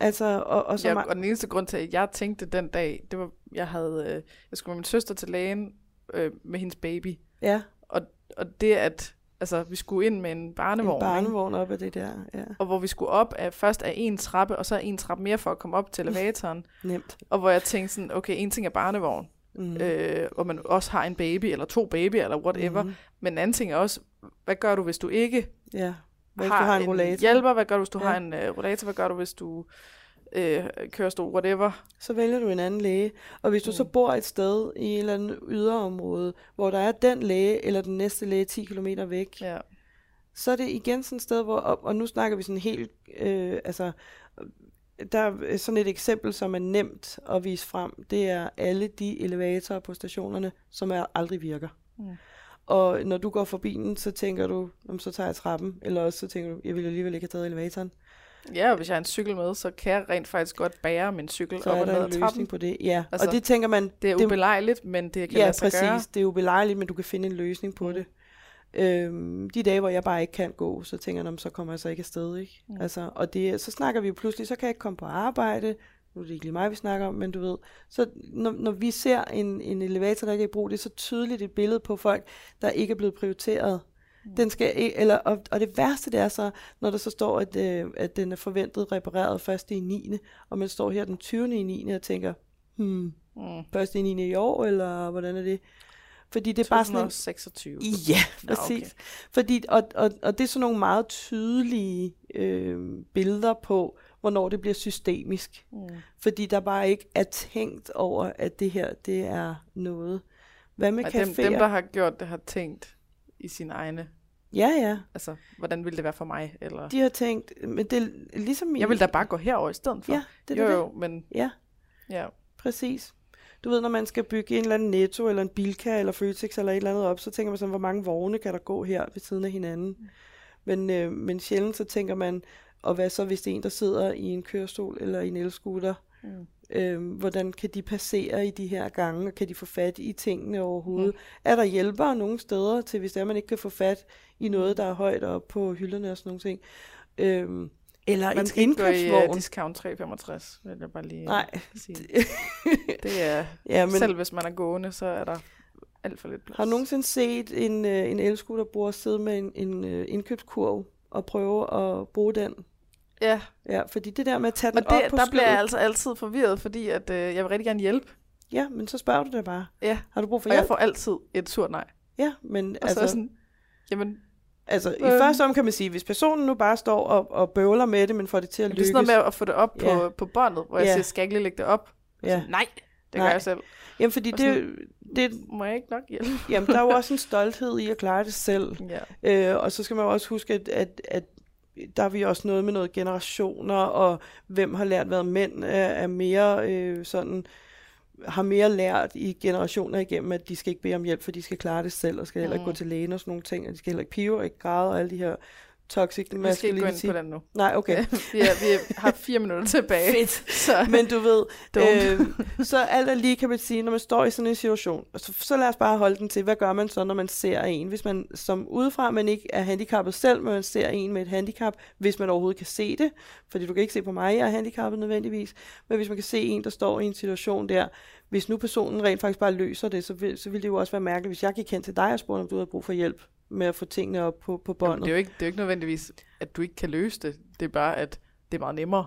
Speaker 2: Altså, og, og, så
Speaker 1: ja, og den eneste grund til, at jeg tænkte den dag, det var, jeg havde, øh, jeg skulle med min søster til lægen, øh, med hendes baby.
Speaker 2: Ja.
Speaker 1: Og, og det at, altså vi skulle ind med en barnevogn. En
Speaker 2: barnevogn op af det der, ja.
Speaker 1: Og hvor vi skulle op af, først af en trappe, og så en trappe mere for at komme op til elevatoren.
Speaker 2: Nemt.
Speaker 1: Og hvor jeg tænkte sådan, okay, en ting er barnevogn, mm. øh, hvor man også har en baby, eller to babyer, eller whatever. Mm. Men en anden ting er også, hvad gør du, hvis du ikke
Speaker 2: ja.
Speaker 1: Hvad, har, du har en, en rollator? hjælper? Hvad gør du, hvis du ja. har en uh, rollator? Hvad gør du, hvis du øh, kørestol, whatever.
Speaker 2: Så vælger du en anden læge. Og hvis du mm. så bor et sted i et eller andet yderområde, hvor der er den læge, eller den næste læge 10 km væk,
Speaker 1: ja.
Speaker 2: så er det igen sådan et sted, hvor, og nu snakker vi sådan helt, øh, altså, der er sådan et eksempel, som er nemt at vise frem. Det er alle de elevatorer på stationerne, som er, aldrig virker. Mm. Og når du går forbi den, så tænker du, så tager jeg trappen, eller også så tænker du, jeg vil alligevel ikke have taget elevatoren.
Speaker 1: Ja, og hvis jeg har en cykel med, så kan jeg rent faktisk godt bære min cykel
Speaker 2: så op og ned ad trappen. på det, ja. Altså, og det tænker man...
Speaker 1: Det er ubelejligt, men det kan ja, lade sig præcis, gøre.
Speaker 2: det er ubelejligt, men du kan finde en løsning på mm. det. Øhm, de dage, hvor jeg bare ikke kan gå, så tænker jeg, så kommer jeg så ikke afsted, ikke? Mm. Altså, og det, så snakker vi jo pludselig, så kan jeg ikke komme på arbejde, nu er det ikke lige mig, vi snakker om, men du ved, så når, når vi ser en, en elevator, der ikke er i brug, det er så tydeligt et billede på folk, der ikke er blevet prioriteret. Den skal, eller, og, og det værste det er så, når der så står, at, øh, at den er forventet repareret først i 9. Og man står her den 20. i 9. og tænker, hmm,
Speaker 1: Mm.
Speaker 2: først i 9. i år, eller hvordan er det? Fordi det er bare sådan en,
Speaker 1: 26.
Speaker 2: Ja, præcis.
Speaker 1: okay.
Speaker 2: Okay. Fordi, og, og, og det er sådan nogle meget tydelige øh, billeder på, hvornår det bliver systemisk.
Speaker 1: Mm.
Speaker 2: Fordi der bare ikke er tænkt over, at det her, det er noget. Hvad med
Speaker 1: Og
Speaker 2: caféer?
Speaker 1: dem, dem, der har gjort det, har tænkt i sine egne,
Speaker 2: Ja, ja.
Speaker 1: altså, hvordan ville det være for mig? Eller,
Speaker 2: De har tænkt, men det er ligesom... i-
Speaker 1: jeg vil da bare gå herover i stedet for.
Speaker 2: Ja, det er
Speaker 1: jo,
Speaker 2: det.
Speaker 1: jo, men
Speaker 2: Ja,
Speaker 1: ja.
Speaker 2: præcis. Du ved, når man skal bygge en eller anden Netto, eller en Bilka, eller Føtex, eller et eller andet op, så tænker man sådan, hvor mange vogne kan der gå her ved siden af hinanden. Men, øh, men sjældent så tænker man, og hvad så, hvis det er en, der sidder i en kørestol eller i en elscooter?
Speaker 1: Mm.
Speaker 2: Øh, hvordan kan de passere i de her gange, og kan de få fat i tingene overhovedet? Mm. Er der hjælpere nogle steder til, hvis det er, man ikke kan få fat i noget, der er højt op på hylderne og sådan nogle ting? Øh, eller
Speaker 1: Man
Speaker 2: en
Speaker 1: skal ikke gå i uh,
Speaker 2: indkøbsvogn.
Speaker 1: discount 365, vil jeg bare lige
Speaker 2: Nej.
Speaker 1: sige. Det er,
Speaker 2: ja,
Speaker 1: men... selv hvis man er gående, så er der alt for lidt plads.
Speaker 2: har du nogensinde set en, øh, en elscooterbror sidde med en, en øh, indkøbskurv og prøve at bruge den?
Speaker 1: Ja,
Speaker 2: Ja, fordi det der med at tage den
Speaker 1: og det,
Speaker 2: op på
Speaker 1: der bliver jeg
Speaker 2: skødet,
Speaker 1: altså altid forvirret, fordi at, øh, jeg vil rigtig gerne hjælpe.
Speaker 2: Ja, men så spørger du da bare.
Speaker 1: Ja,
Speaker 2: Har du brug for
Speaker 1: og jeg
Speaker 2: hjælp?
Speaker 1: får altid et surt nej.
Speaker 2: Ja, men
Speaker 1: Og så
Speaker 2: altså,
Speaker 1: jeg sådan, jamen,
Speaker 2: altså i
Speaker 1: øhm.
Speaker 2: første om kan man sige, hvis personen nu bare står og, og bøvler med det, men får det til at
Speaker 1: det er
Speaker 2: lykkes.
Speaker 1: sådan noget med at få det op på,
Speaker 2: Ja.
Speaker 1: på båndet, hvor jeg
Speaker 2: Ja.
Speaker 1: siger, skal jeg ikke lige lægge det op?
Speaker 2: Ja.
Speaker 1: så, nej, det
Speaker 2: Nej.
Speaker 1: gør jeg selv.
Speaker 2: Jamen, fordi
Speaker 1: Og
Speaker 2: det, det,
Speaker 1: Må jeg ikke nok hjælpe?
Speaker 2: jamen, der er jo også en stolthed i at klare det selv.
Speaker 1: Ja.
Speaker 2: Øh, og så skal man jo også huske, at, at, at der er vi også noget med noget generationer, og hvem har lært, hvad mænd er, er mere øh, sådan har mere lært i generationer igennem, at de skal ikke bede om hjælp, for de skal klare det selv, og skal heller ikke
Speaker 1: Mm.
Speaker 2: gå til lægen og sådan nogle ting, og de skal heller ikke pive og ikke græde, og alle de her toxic
Speaker 1: Vi skal ikke gå ind
Speaker 2: masculinity.
Speaker 1: på den nu.
Speaker 2: Nej, okay.
Speaker 1: vi, er, vi har fire minutter tilbage.
Speaker 2: Fedt.
Speaker 1: Så,
Speaker 2: Men du ved, øh, så alt er lige kan man sige, når man står i sådan en situation, så, så lad os bare holde den til, hvad gør man så, når man ser en? Hvis man som udefra, man ikke er handicappet selv, men man ser en med et handicap, hvis man overhovedet kan se det, fordi du kan ikke se på mig, jeg er handicappet nødvendigvis, men hvis man kan se en, der står i en situation der, hvis nu personen rent faktisk bare løser det, så vil, så vil det jo også være mærkeligt, hvis jeg gik hen til dig og spurgte, om du havde brug for hjælp med at få tingene op på, på
Speaker 1: Jamen,
Speaker 2: båndet.
Speaker 1: det, er jo ikke, det er jo ikke nødvendigvis, at du ikke kan løse det. Det er bare, at det er meget nemmere.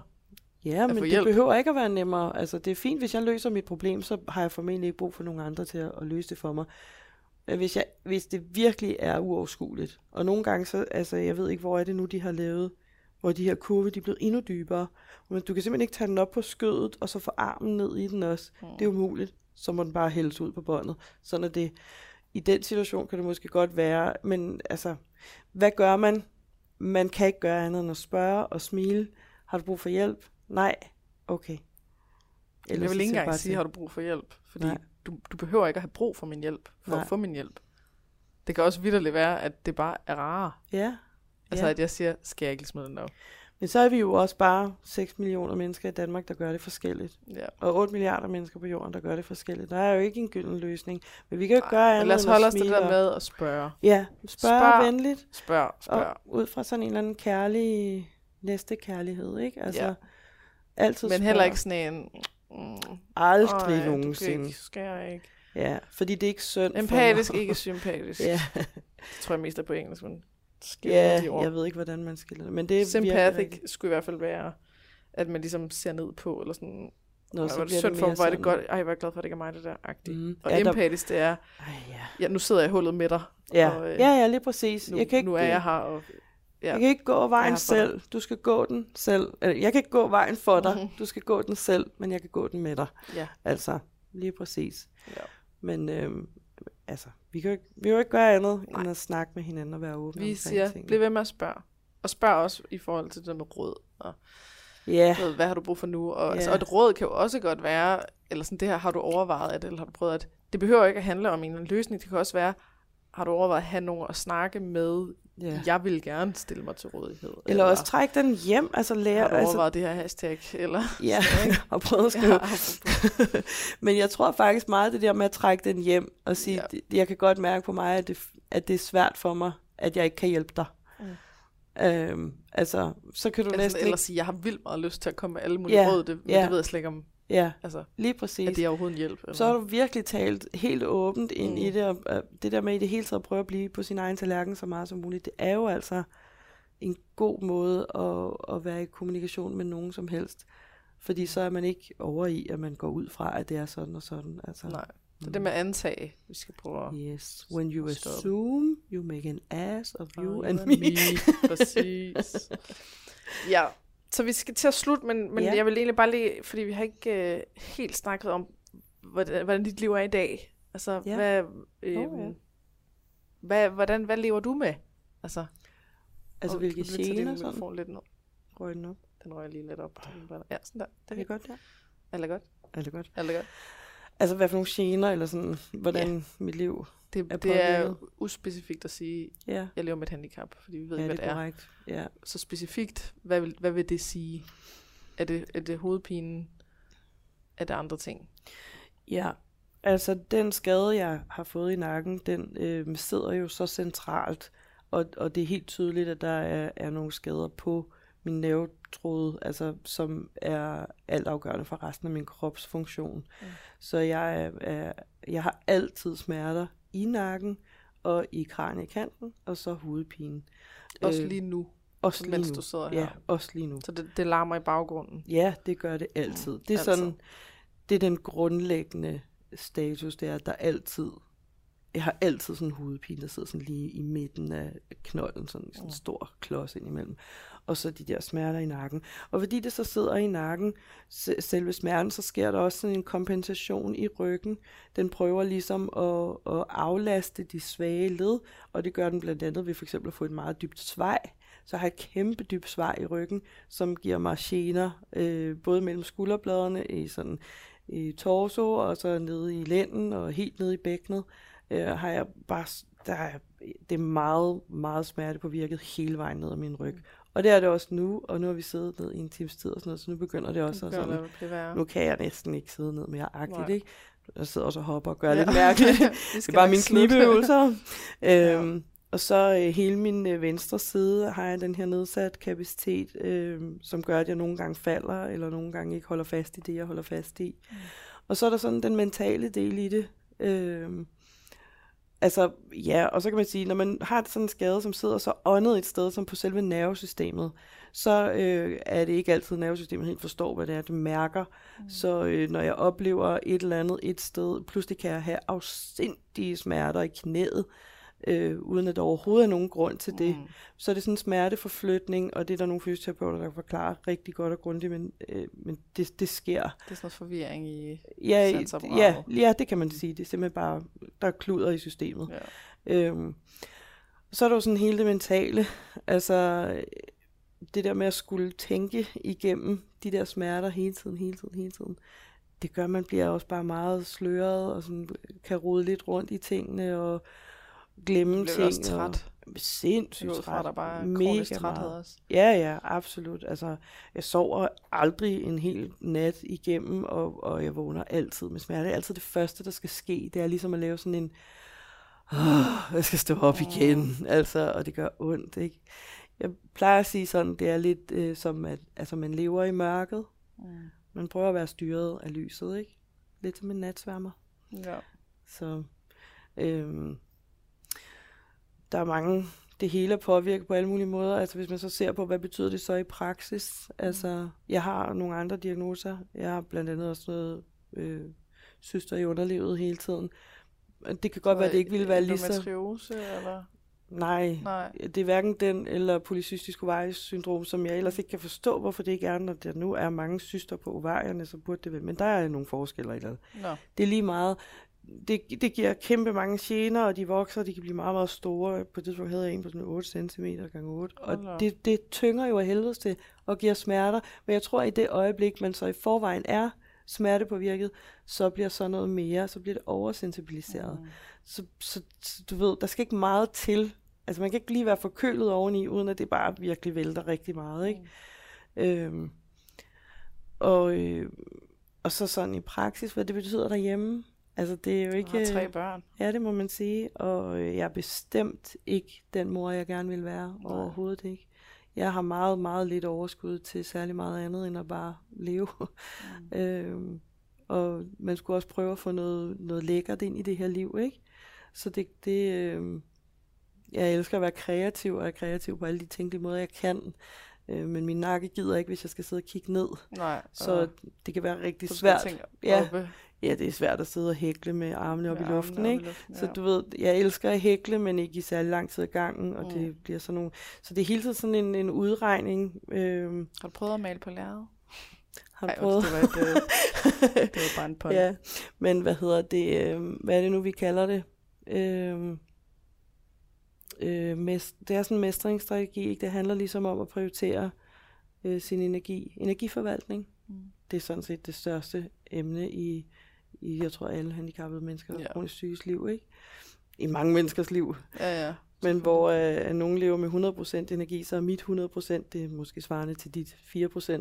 Speaker 2: Ja, men det behøver ikke at være nemmere. Altså, det er fint, hvis jeg løser mit problem, så har jeg formentlig ikke brug for nogen andre til at, at løse det for mig. Hvis, jeg, hvis det virkelig er uoverskueligt, og nogle gange så, altså, jeg ved ikke, hvor er det nu, de har lavet, hvor de her kurve, de er blevet endnu dybere. Men du kan simpelthen ikke tage den op på skødet, og så få armen ned i den også.
Speaker 1: Mm.
Speaker 2: Det er umuligt. Så må den bare hældes ud på båndet. Sådan er det. I den situation kan det måske godt være, men altså, hvad gør man? Man kan ikke gøre andet end at spørge og smile. Har du brug for hjælp? Nej. Okay.
Speaker 1: jeg
Speaker 2: så
Speaker 1: vil ikke engang sige,
Speaker 2: til.
Speaker 1: har du brug for hjælp? Fordi
Speaker 2: Nej.
Speaker 1: du, du behøver ikke at have brug for min hjælp, for
Speaker 2: Nej.
Speaker 1: at få min hjælp. Det kan også vidderligt være, at det bare er rarere.
Speaker 2: Ja.
Speaker 1: Altså,
Speaker 2: Ja.
Speaker 1: at jeg siger, skal jeg ikke smide den op?
Speaker 2: Men så er vi jo også bare 6 millioner mennesker i Danmark, der gør det forskelligt.
Speaker 1: Ja.
Speaker 2: Og 8 milliarder mennesker på jorden, der gør det forskelligt. Der er jo ikke en gylden løsning. Men vi kan jo gøre andet
Speaker 1: lad os holde os til det der med at spørge.
Speaker 2: Ja, spørg,
Speaker 1: Spørg.
Speaker 2: venligt.
Speaker 1: Spørg, spørg.
Speaker 2: Og ud fra sådan en eller anden kærlig næste kærlighed, ikke? Altså,
Speaker 1: Ja.
Speaker 2: altid
Speaker 1: Men
Speaker 2: spørg.
Speaker 1: heller ikke sådan en... Mm,
Speaker 2: Aldrig
Speaker 1: "Ej, du
Speaker 2: nogensinde.
Speaker 1: Ikke, skal jeg ikke?
Speaker 2: Ja, fordi det er ikke synd
Speaker 1: Empatisk, ikke sympatisk.
Speaker 2: ja,
Speaker 1: Det tror jeg mest er på engelsk, men skiller
Speaker 2: ja
Speaker 1: de ord.
Speaker 2: jeg ved ikke, hvordan man skiller det. Men det virkelig
Speaker 1: Sympathic
Speaker 2: rigtigt.
Speaker 1: skulle i hvert fald være, at man ligesom ser ned på, eller sådan,
Speaker 2: Nå, så
Speaker 1: hvor er det synd
Speaker 2: det
Speaker 1: for, hvor er det godt, ej, hvor er jeg glad for, at det ikke er mig, det der, agtigt.
Speaker 2: Mm.
Speaker 1: Og
Speaker 2: Ja, der-
Speaker 1: empatisk, det er,
Speaker 2: Ej, ja.
Speaker 1: ja, nu sidder jeg i hullet med dig,
Speaker 2: Ja.
Speaker 1: Og, øh,
Speaker 2: ja, ja, lige præcis.
Speaker 1: nu,
Speaker 2: jeg kan ikke,
Speaker 1: nu er jeg her, og ja.
Speaker 2: Jeg kan ikke gå vejen
Speaker 1: dig.
Speaker 2: selv. Du skal gå den selv. Eller, jeg kan ikke gå vejen for dig.
Speaker 1: Mhm.
Speaker 2: Du skal gå den selv, men jeg kan gå den med dig.
Speaker 1: ja.
Speaker 2: Altså, lige præcis.
Speaker 1: Ja.
Speaker 2: Men øhm, altså, vi kan, jo ikke, vi kan jo ikke gøre andet,
Speaker 1: Nej.
Speaker 2: end at snakke med hinanden og være åbne
Speaker 1: Vi
Speaker 2: omkring
Speaker 1: siger,
Speaker 2: tingene.
Speaker 1: bliv ved med at spørge. Og spørg også i forhold til det der med råd. Og,
Speaker 2: Ja,
Speaker 1: ved, hvad har du brug for nu? Og,
Speaker 2: Ja.
Speaker 1: altså, og et råd kan jo også godt være, eller sådan, det her har du overvejet at, eller har du prøvet at, det behøver ikke at handle om en løsning. Det kan også være, har du overvejet at have nogen at snakke med?
Speaker 2: Ja.
Speaker 1: Jeg vil gerne stille mig til rådighed.
Speaker 2: Eller også træk den hjem, altså lære,
Speaker 1: har
Speaker 2: altså,
Speaker 1: det her hashtag? Eller,
Speaker 2: ja, og prøve at skrive.
Speaker 1: ja,
Speaker 2: Men jeg tror faktisk meget det der med at trække den hjem og sige,
Speaker 1: Ja.
Speaker 2: jeg kan godt mærke på mig, at det, at det er svært for mig, at jeg ikke kan hjælpe dig.
Speaker 1: Mm.
Speaker 2: Øhm, altså, så kan du
Speaker 1: altså,
Speaker 2: næsten
Speaker 1: eller
Speaker 2: ikke...
Speaker 1: sige, jeg har vildt meget lyst til at komme med alle mulige
Speaker 2: Ja,
Speaker 1: råd, det, men
Speaker 2: ja.
Speaker 1: det ved jeg slet ikke om,
Speaker 2: Ja,
Speaker 1: Altså,
Speaker 2: lige præcis.
Speaker 1: er det overhovedet en hjælp? Eller?
Speaker 2: Så har du virkelig talt helt åbent ind
Speaker 1: Mm.
Speaker 2: mm. i det, og og det der med i det hele taget at prøve at blive på sin egen tallerken så meget som muligt, det er jo altså en god måde at, at være i kommunikation med nogen som helst. Fordi så er man ikke over i, at man går ud fra, at det er sådan og sådan. Altså,
Speaker 1: Nej, det er det med at antage, vi skal prøve at...
Speaker 2: Yes, when you
Speaker 1: Stop.
Speaker 2: assume, you make an ass of you
Speaker 1: Oh,
Speaker 2: and
Speaker 1: you
Speaker 2: me.
Speaker 1: Præcis. ja, så vi skal til at slutte, men, men
Speaker 2: Ja.
Speaker 1: jeg vil egentlig bare lige, fordi vi har ikke øh, helt snakket om, hvordan, hvordan dit liv er i dag. Altså,
Speaker 2: Ja.
Speaker 1: hvad, øh,
Speaker 2: Nå, ja.
Speaker 1: hvad, hvordan, hvad lever du med? Altså,
Speaker 2: Altså,
Speaker 1: og
Speaker 2: hvilke gener sådan?
Speaker 1: mikrofon lidt ned.
Speaker 2: Røg den op.
Speaker 1: Den rører lige lidt op. Ja, sådan der. Det
Speaker 2: Det
Speaker 1: er
Speaker 2: godt, ja.
Speaker 1: Alt er godt.
Speaker 2: Er det godt?
Speaker 1: Alt er godt.
Speaker 2: Altså, hvad for nogle gener, eller sådan, hvordan ja. mit liv
Speaker 1: Det,
Speaker 2: Er
Speaker 1: det er uspecifikt at sige,
Speaker 2: Ja,
Speaker 1: jeg lever med et handicap, fordi vi ved
Speaker 2: ja
Speaker 1: ikke,
Speaker 2: det
Speaker 1: hvad det er.
Speaker 2: korrekt. Ja.
Speaker 1: Så specifikt, hvad vil, hvad vil det sige? Er det, er det hovedpinen? Er det andre ting?
Speaker 2: Ja, altså den skade, jeg har fået i nakken, den øh, sidder jo så centralt, og, og det er helt tydeligt, at der er, er nogle skader på min nervetråd, altså, som er altafgørende for resten af min kropsfunktion.
Speaker 1: Mm.
Speaker 2: Mm. Så jeg, er, jeg har altid smerter i nakken og i kraniekanten, og så hovedpine.
Speaker 1: Også
Speaker 2: Øh,
Speaker 1: lige nu,
Speaker 2: også lige
Speaker 1: mens
Speaker 2: nu.
Speaker 1: du sidder her.
Speaker 2: Ja, også lige nu.
Speaker 1: Så det, det larmer i baggrunden.
Speaker 2: Ja, det gør det altid. Det er
Speaker 1: altid.
Speaker 2: sådan, det er den grundlæggende status, det er, at der altid, jeg har altid sådan en hovedpine, der sidder sådan lige i midten af knolden, sådan, en
Speaker 1: Mm.
Speaker 2: stor klods indimellem. Og så de der smerter i nakken. Og fordi det så sidder i nakken, selve smerten, så sker der også sådan en kompensation i ryggen. Den prøver ligesom at, at aflaste de svage led, og det gør den blandt andet ved for eksempel at få et meget dybt svej. Så har jeg et kæmpe dybt svej i ryggen, som giver mig gener, øh, både mellem skulderbladene i sådan i torso, og så nede i lænden, og helt nede i bækkenet, øh, har jeg bare, der er, det er meget, meget smerte på virket hele vejen ned ad min ryg. Og det er det også nu, og nu har vi siddet ned i en times tid og sådan noget, så nu begynder det også at sådan,
Speaker 1: det,
Speaker 2: nu kan jeg næsten ikke sidde ned mere agtigt,
Speaker 1: Nej.
Speaker 2: ikke? Jeg sidder også og hopper og gør ja.
Speaker 1: Ja.
Speaker 2: lidt mærkeligt. Det er bare mine knibeøvelser. øhm, og så øh, hele min øh, venstre side har jeg den her nedsat kapacitet, øh, som gør, at jeg nogle gange falder, eller nogle gange ikke holder fast i det, jeg holder fast i.
Speaker 1: Mm.
Speaker 2: Og så er der sådan den mentale del i det. Øh, altså, ja, og så kan man sige, når man har sådan en skade, som sidder så åndet et sted, som på selve nervesystemet, så øh, er det ikke altid, at nervesystemet helt forstår, hvad det er, det mærker. Mm. Så øh, når jeg oplever et eller andet et sted, pludselig kan jeg have afsindige smerter i knæet, øh, uden at der overhovedet er nogen grund til det.
Speaker 1: Mm.
Speaker 2: Så er det sådan en smerteforflytning, og det er der nogle fysioterapeuter, der forklarer rigtig godt og grundigt, men, øh, men det, det sker.
Speaker 1: Det er sådan noget forvirring i...
Speaker 2: Ja, ja, ja, det kan man sige. Det er simpelthen bare, der er kluder i systemet.
Speaker 1: Ja.
Speaker 2: Øhm, så er der jo sådan hele det mentale, altså øh, det der med at skulle tænke igennem de der smerter hele tiden, hele tiden, hele tiden. Det gør, at man bliver også bare meget sløret, og sådan, kan rode lidt rundt i tingene, og glemme ting.
Speaker 1: også træt.
Speaker 2: Og sindssygt træt.
Speaker 1: der bare
Speaker 2: Mega
Speaker 1: træthed også.
Speaker 2: Ja, ja, absolut. Altså, jeg sover aldrig en hel nat igennem, og, og jeg vågner altid med smerte. Det er altid det første, der skal ske. Det er ligesom at lave sådan en, oh, jeg skal stå op igen, altså, og det gør ondt, ikke? Jeg plejer at sige sådan, det er lidt øh, som, at altså, man lever i mørket.
Speaker 1: Mm.
Speaker 2: Man prøver at være styret af lyset, ikke? Lidt som en natsværmer.
Speaker 1: Ja.
Speaker 2: Så øhm, der er mange, det hele er påvirket på alle mulige måder. Altså hvis man så ser på, hvad betyder det så i praksis? Altså, jeg har nogle andre diagnoser. Jeg har blandt andet også noget øh, søster i underlivet hele tiden. Det kan godt være, at det ikke ville være lige så...
Speaker 1: Eller?
Speaker 2: Nej,
Speaker 1: Nej.
Speaker 2: det er hverken den eller polycystisk ovarisk syndrom, som jeg ellers ikke kan forstå, hvorfor det ikke er, når der nu er mange cyster på ovarierne, så burde det vel. Men der er nogle forskelle i det.
Speaker 1: Nå.
Speaker 2: Det er lige meget. Det, det giver kæmpe mange gener, og de vokser, de kan blive meget, meget store. På det tidspunkt havde jeg en på sådan 8 cm gange 8.
Speaker 1: Hold da
Speaker 2: Og det, det tynger jo af helvede til og giver smerter. Men jeg tror, at i det øjeblik, man så i forvejen er smertepåvirket, så bliver så noget mere, så bliver det oversensibiliseret.
Speaker 1: Mm.
Speaker 2: Så, så, så du ved, der skal ikke meget til. Altså man kan ikke lige være forkølet oveni, uden at det bare virkelig vælter rigtig meget, ikke? Mm. Øhm, og, øh, og så sådan i praksis, hvad det betyder derhjemme. Altså det er jo ikke...
Speaker 1: har tre børn.
Speaker 2: Ja, det må man sige. Og øh, jeg er bestemt ikke den mor, jeg gerne vil være.
Speaker 1: Nej.
Speaker 2: Overhovedet ikke. Jeg har meget, meget lidt overskud til særlig meget andet, end at bare leve. Mm. øhm, og man skulle også prøve at få noget, noget lækkert ind i det her liv, ikke? Så det, det øh, jeg elsker at være kreativ, og er kreativ på alle de tænkelige måder, jeg kan. Øh, men min nakke gider ikke, hvis jeg skal sidde og kigge ned.
Speaker 1: Nej.
Speaker 2: Så det kan være rigtig svært. Ja, ja, det er svært at sidde og hækle med armene op med i luften, ikke? Luften, ja. Så du ved, jeg elsker at hækle, men ikke i særlig lang tid ad gangen, og mm. det bliver sådan nogle... Så det er hele tiden sådan en, en udregning. Øh,
Speaker 1: Har du prøvet at male på lærret?
Speaker 2: Har du prøvet?
Speaker 1: Det var, et, øh, det var bare en pun.
Speaker 2: ja, men hvad hedder det? Øh, hvad er det nu, vi kalder det? Øh, øh, mest, det er sådan en mestringsstrategi. Ikke? Det handler ligesom om at prioritere øh, sin energi. Energiforvaltning. Mm. Det er sådan set det største emne i, i jeg tror, alle handicappede mennesker, ja. kronisk syges liv. Ikke? I mange menneskers liv.
Speaker 1: Ja, ja.
Speaker 2: Men hvor øh, nogen lever med 100% energi, så er mit 100% det er måske svarende til dit 4%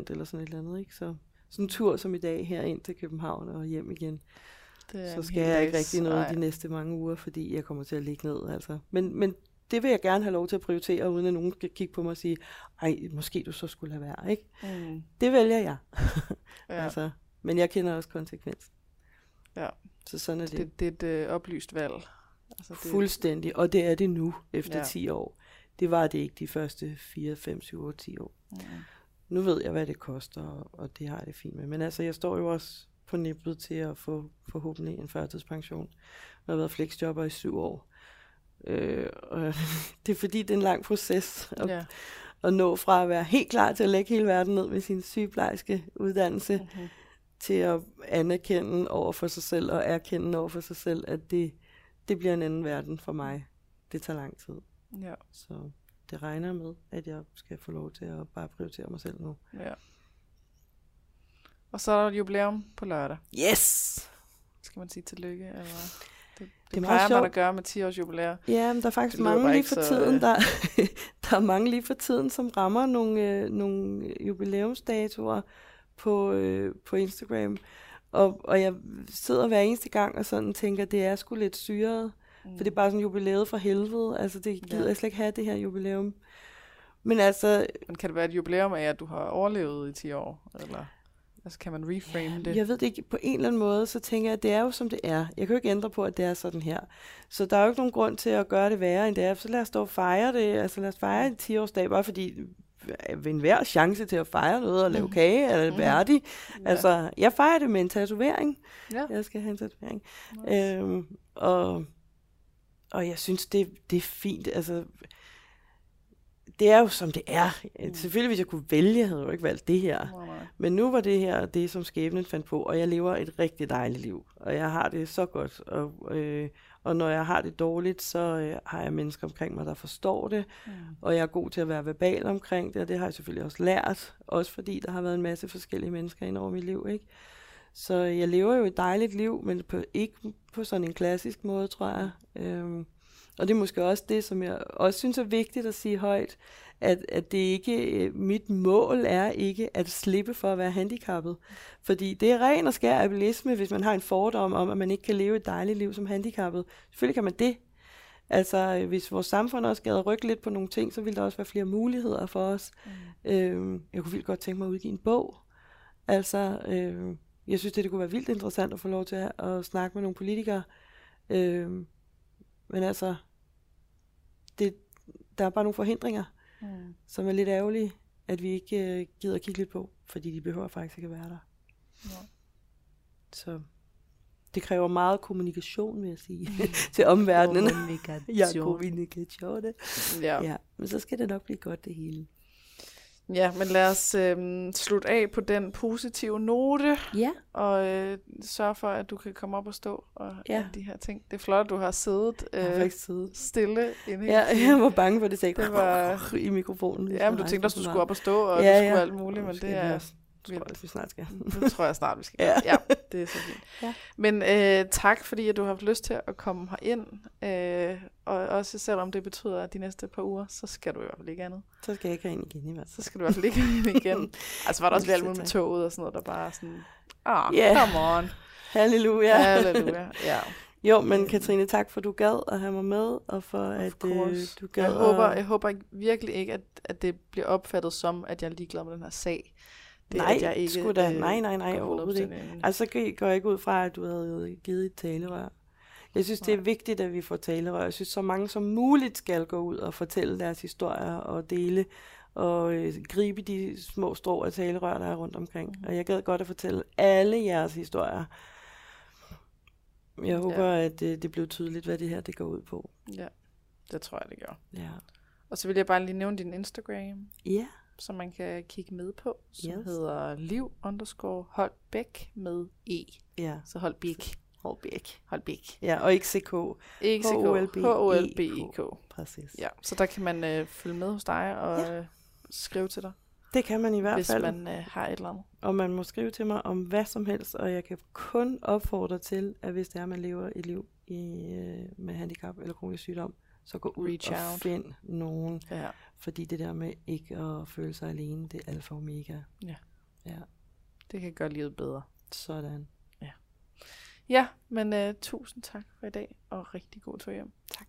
Speaker 2: eller sådan et eller andet. Ikke? Så sådan en tur som i dag her ind til København og hjem igen. Det så skal jeg ikke rigtig noget de næste mange uger, fordi jeg kommer til at ligge ned. Altså. Men, men det vil jeg gerne have lov til at prioritere, uden at nogen skal kigge på mig og sige, ej, måske du så skulle have været, ikke? Mm. Det vælger jeg. ja. altså, men jeg kender også konsekvensen.
Speaker 1: Ja.
Speaker 2: Så sådan er det.
Speaker 1: Det, det er et øh, oplyst valg.
Speaker 2: Altså, det... Fuldstændig, og det er det nu, efter ja. 10 år. Det var det ikke de første 4, 5, 7, 8, 10 år. Mm. Nu ved jeg, hvad det koster, og det har jeg det fint med. Men altså, jeg står jo også på nippet til at få forhåbentlig en førtidspension. Jeg har været flexjobber i syv år. Øh, og det er fordi, det er en lang proces at, ja. at nå fra at være helt klar til at lægge hele verden ned med sin sygeplejerske uddannelse, mm-hmm. Til at anerkende over for sig selv og erkende over for sig selv, at det, det bliver en anden verden for mig. Det tager lang tid.
Speaker 1: Ja.
Speaker 2: Så det regner med, at jeg skal få lov til at bare prioritere mig selv nu.
Speaker 1: Ja. Og så er der et jubilæum på lørdag.
Speaker 2: Yes!
Speaker 1: Skal man sige tillykke? Eller? Det, det, det er plejer man at gøre med 10 års jubilæer.
Speaker 2: Ja, men der er faktisk det mange lige for så, tiden, øh... der, der er mange lige for tiden, som rammer nogle, øh, nogle jubilæumsdatoer på, øh, på Instagram. Og, og jeg sidder hver eneste gang og sådan tænker, det er sgu lidt syret. Mm. For det er bare sådan jubilæet for helvede. Altså, det gider ja. jeg slet ikke have, det her jubilæum. Men altså...
Speaker 1: Men kan det være et jubilæum af, at du har overlevet i 10 år? Eller? Altså kan man reframe ja, det?
Speaker 2: Jeg ved det ikke. På en eller anden måde, så tænker jeg, at det er jo som det er. Jeg kan jo ikke ændre på, at det er sådan her. Så der er jo ikke nogen grund til at gøre det værre, end det er. Så lad os dog fejre det. Altså lad os fejre en 10-årsdag, bare fordi ved enhver chance til at fejre noget og lave mm. kage, er det mm. værdig. Ja. Altså, jeg fejrer det med en tatovering. Ja. Jeg skal have en tatovering. Nice. Øhm, og, og jeg synes, det, det er fint. Altså, det er jo som det er. Mm. Selvfølgelig, hvis jeg kunne vælge, havde jeg jo ikke valgt det her. Oh, Men nu var det her det, som skæbnen fandt på, og jeg lever et rigtig dejligt liv. Og jeg har det så godt. Og, øh, og når jeg har det dårligt, så øh, har jeg mennesker omkring mig, der forstår det. Mm. Og jeg er god til at være verbal omkring det, og det har jeg selvfølgelig også lært. Også fordi der har været en masse forskellige mennesker ind over mit liv. Ikke? Så jeg lever jo et dejligt liv, men på, ikke på sådan en klassisk måde, tror jeg. Øhm, og det er måske også det, som jeg også synes er vigtigt at sige højt, at, at det ikke, øh, mit mål er ikke at slippe for at være handicappet. Fordi det er ren og skær abilisme, hvis man har en fordom om, at man ikke kan leve et dejligt liv som handicappet. Selvfølgelig kan man det. Altså, hvis vores samfund også gad rykke lidt på nogle ting, så ville der også være flere muligheder for os. Mm. Øhm, jeg kunne vildt godt tænke mig at udgive en bog. Altså, øhm, jeg synes, det, det kunne være vildt interessant at få lov til at, at snakke med nogle politikere. Øhm, men altså, det, der er bare nogle forhindringer, mm. som er lidt ærgerlige, at vi ikke uh, gider at kigge lidt på, fordi de behøver faktisk ikke at være der. Ja. Så det kræver meget kommunikation, vil jeg sige, til omverdenen.
Speaker 1: Kommunikation.
Speaker 2: ja, kommunikation. Ja. ja. Men så skal det nok blive godt, det hele.
Speaker 1: Ja, men lad os øh, slutte af på den positive note.
Speaker 2: Ja.
Speaker 1: Og øh, sørge for, at du kan komme op og stå og ja. de her ting. Det er flot, at du har siddet, øh,
Speaker 2: jeg har siddet.
Speaker 1: stille inde
Speaker 2: Ja, jeg var bange for, det sagde det var... i mikrofonen.
Speaker 1: Ja, men du tænkte også, du skulle op og stå, og ja, du skulle ja. alt muligt, men det er...
Speaker 2: Tror jeg, vi snart skal.
Speaker 1: det tror jeg snart, vi skal. ja. ja, det er så fint. Ja. Men øh, tak, fordi at du har haft lyst til at komme herind. Øh, og også selvom det betyder, at de næste par uger, så skal du i hvert fald ikke andet.
Speaker 2: Så skal jeg ikke ind igen i hvert fald.
Speaker 1: Så skal du i hvert fald ikke ind igen. altså var der også alt med toget og sådan noget, der bare sådan, ah, oh, yeah. come on.
Speaker 2: Halleluja.
Speaker 1: Halleluja, ja.
Speaker 2: Jo, men. Katrine, tak for, du gad at have mig med, og for at øh, du gad
Speaker 1: Jeg håber,
Speaker 2: at...
Speaker 1: jeg håber virkelig ikke, at, at det bliver opfattet som, at jeg er ligeglad med den her sag. Det,
Speaker 2: Nej,
Speaker 1: at jeg ikke,
Speaker 2: sgu da.
Speaker 1: øh,
Speaker 2: Nej, nej, nej, overhovedet
Speaker 1: 100% ind.
Speaker 2: Altså, så går jeg ikke ud fra, at du havde givet et talerør. Jeg synes, det er vigtigt, at vi får talerør. Jeg synes, så mange som muligt skal gå ud og fortælle deres historier og dele og øh, gribe de små strå af talerør, der er rundt omkring. Mm. Og jeg gad godt at fortælle alle jeres historier. Jeg håber, ja. at øh, det blev tydeligt, hvad det her det går ud på.
Speaker 1: Ja, det tror jeg, det gør.
Speaker 2: Ja.
Speaker 1: Og så vil jeg bare lige nævne din Instagram,
Speaker 2: Ja.
Speaker 1: Som man kan kigge med på, som
Speaker 2: Yes.
Speaker 1: hedder liv underscore Holbæk med E.
Speaker 2: Ja.
Speaker 1: Så Holbæk.
Speaker 2: Holbæk.
Speaker 1: Holbæk.
Speaker 2: Ja, og ikke CK.
Speaker 1: Ikke CK.
Speaker 2: H-O-L-B-E-K.
Speaker 1: H-O-L-B-E-K.
Speaker 2: Præcis.
Speaker 1: Ja, så der kan man øh, følge med hos dig og
Speaker 2: Ja.
Speaker 1: øh, skrive til dig,
Speaker 2: Det kan man i hvert
Speaker 1: hvis
Speaker 2: fald.
Speaker 1: man øh, har et eller andet.
Speaker 2: Og man må skrive til mig om hvad som helst, og jeg kan kun opfordre til, at hvis det er, man lever et liv i, øh, med handicap eller kronisk sygdom, så gå ud
Speaker 1: Reach
Speaker 2: og
Speaker 1: out.
Speaker 2: find nogen.
Speaker 1: Ja.
Speaker 2: Fordi det der med ikke at føle sig alene, det er alfa og omega.
Speaker 1: Ja.
Speaker 2: Ja,
Speaker 1: Det kan gøre livet bedre.
Speaker 2: sådan.
Speaker 1: Ja, men øh, tusind tak for i dag, og rigtig god tur hjem.
Speaker 2: Tak.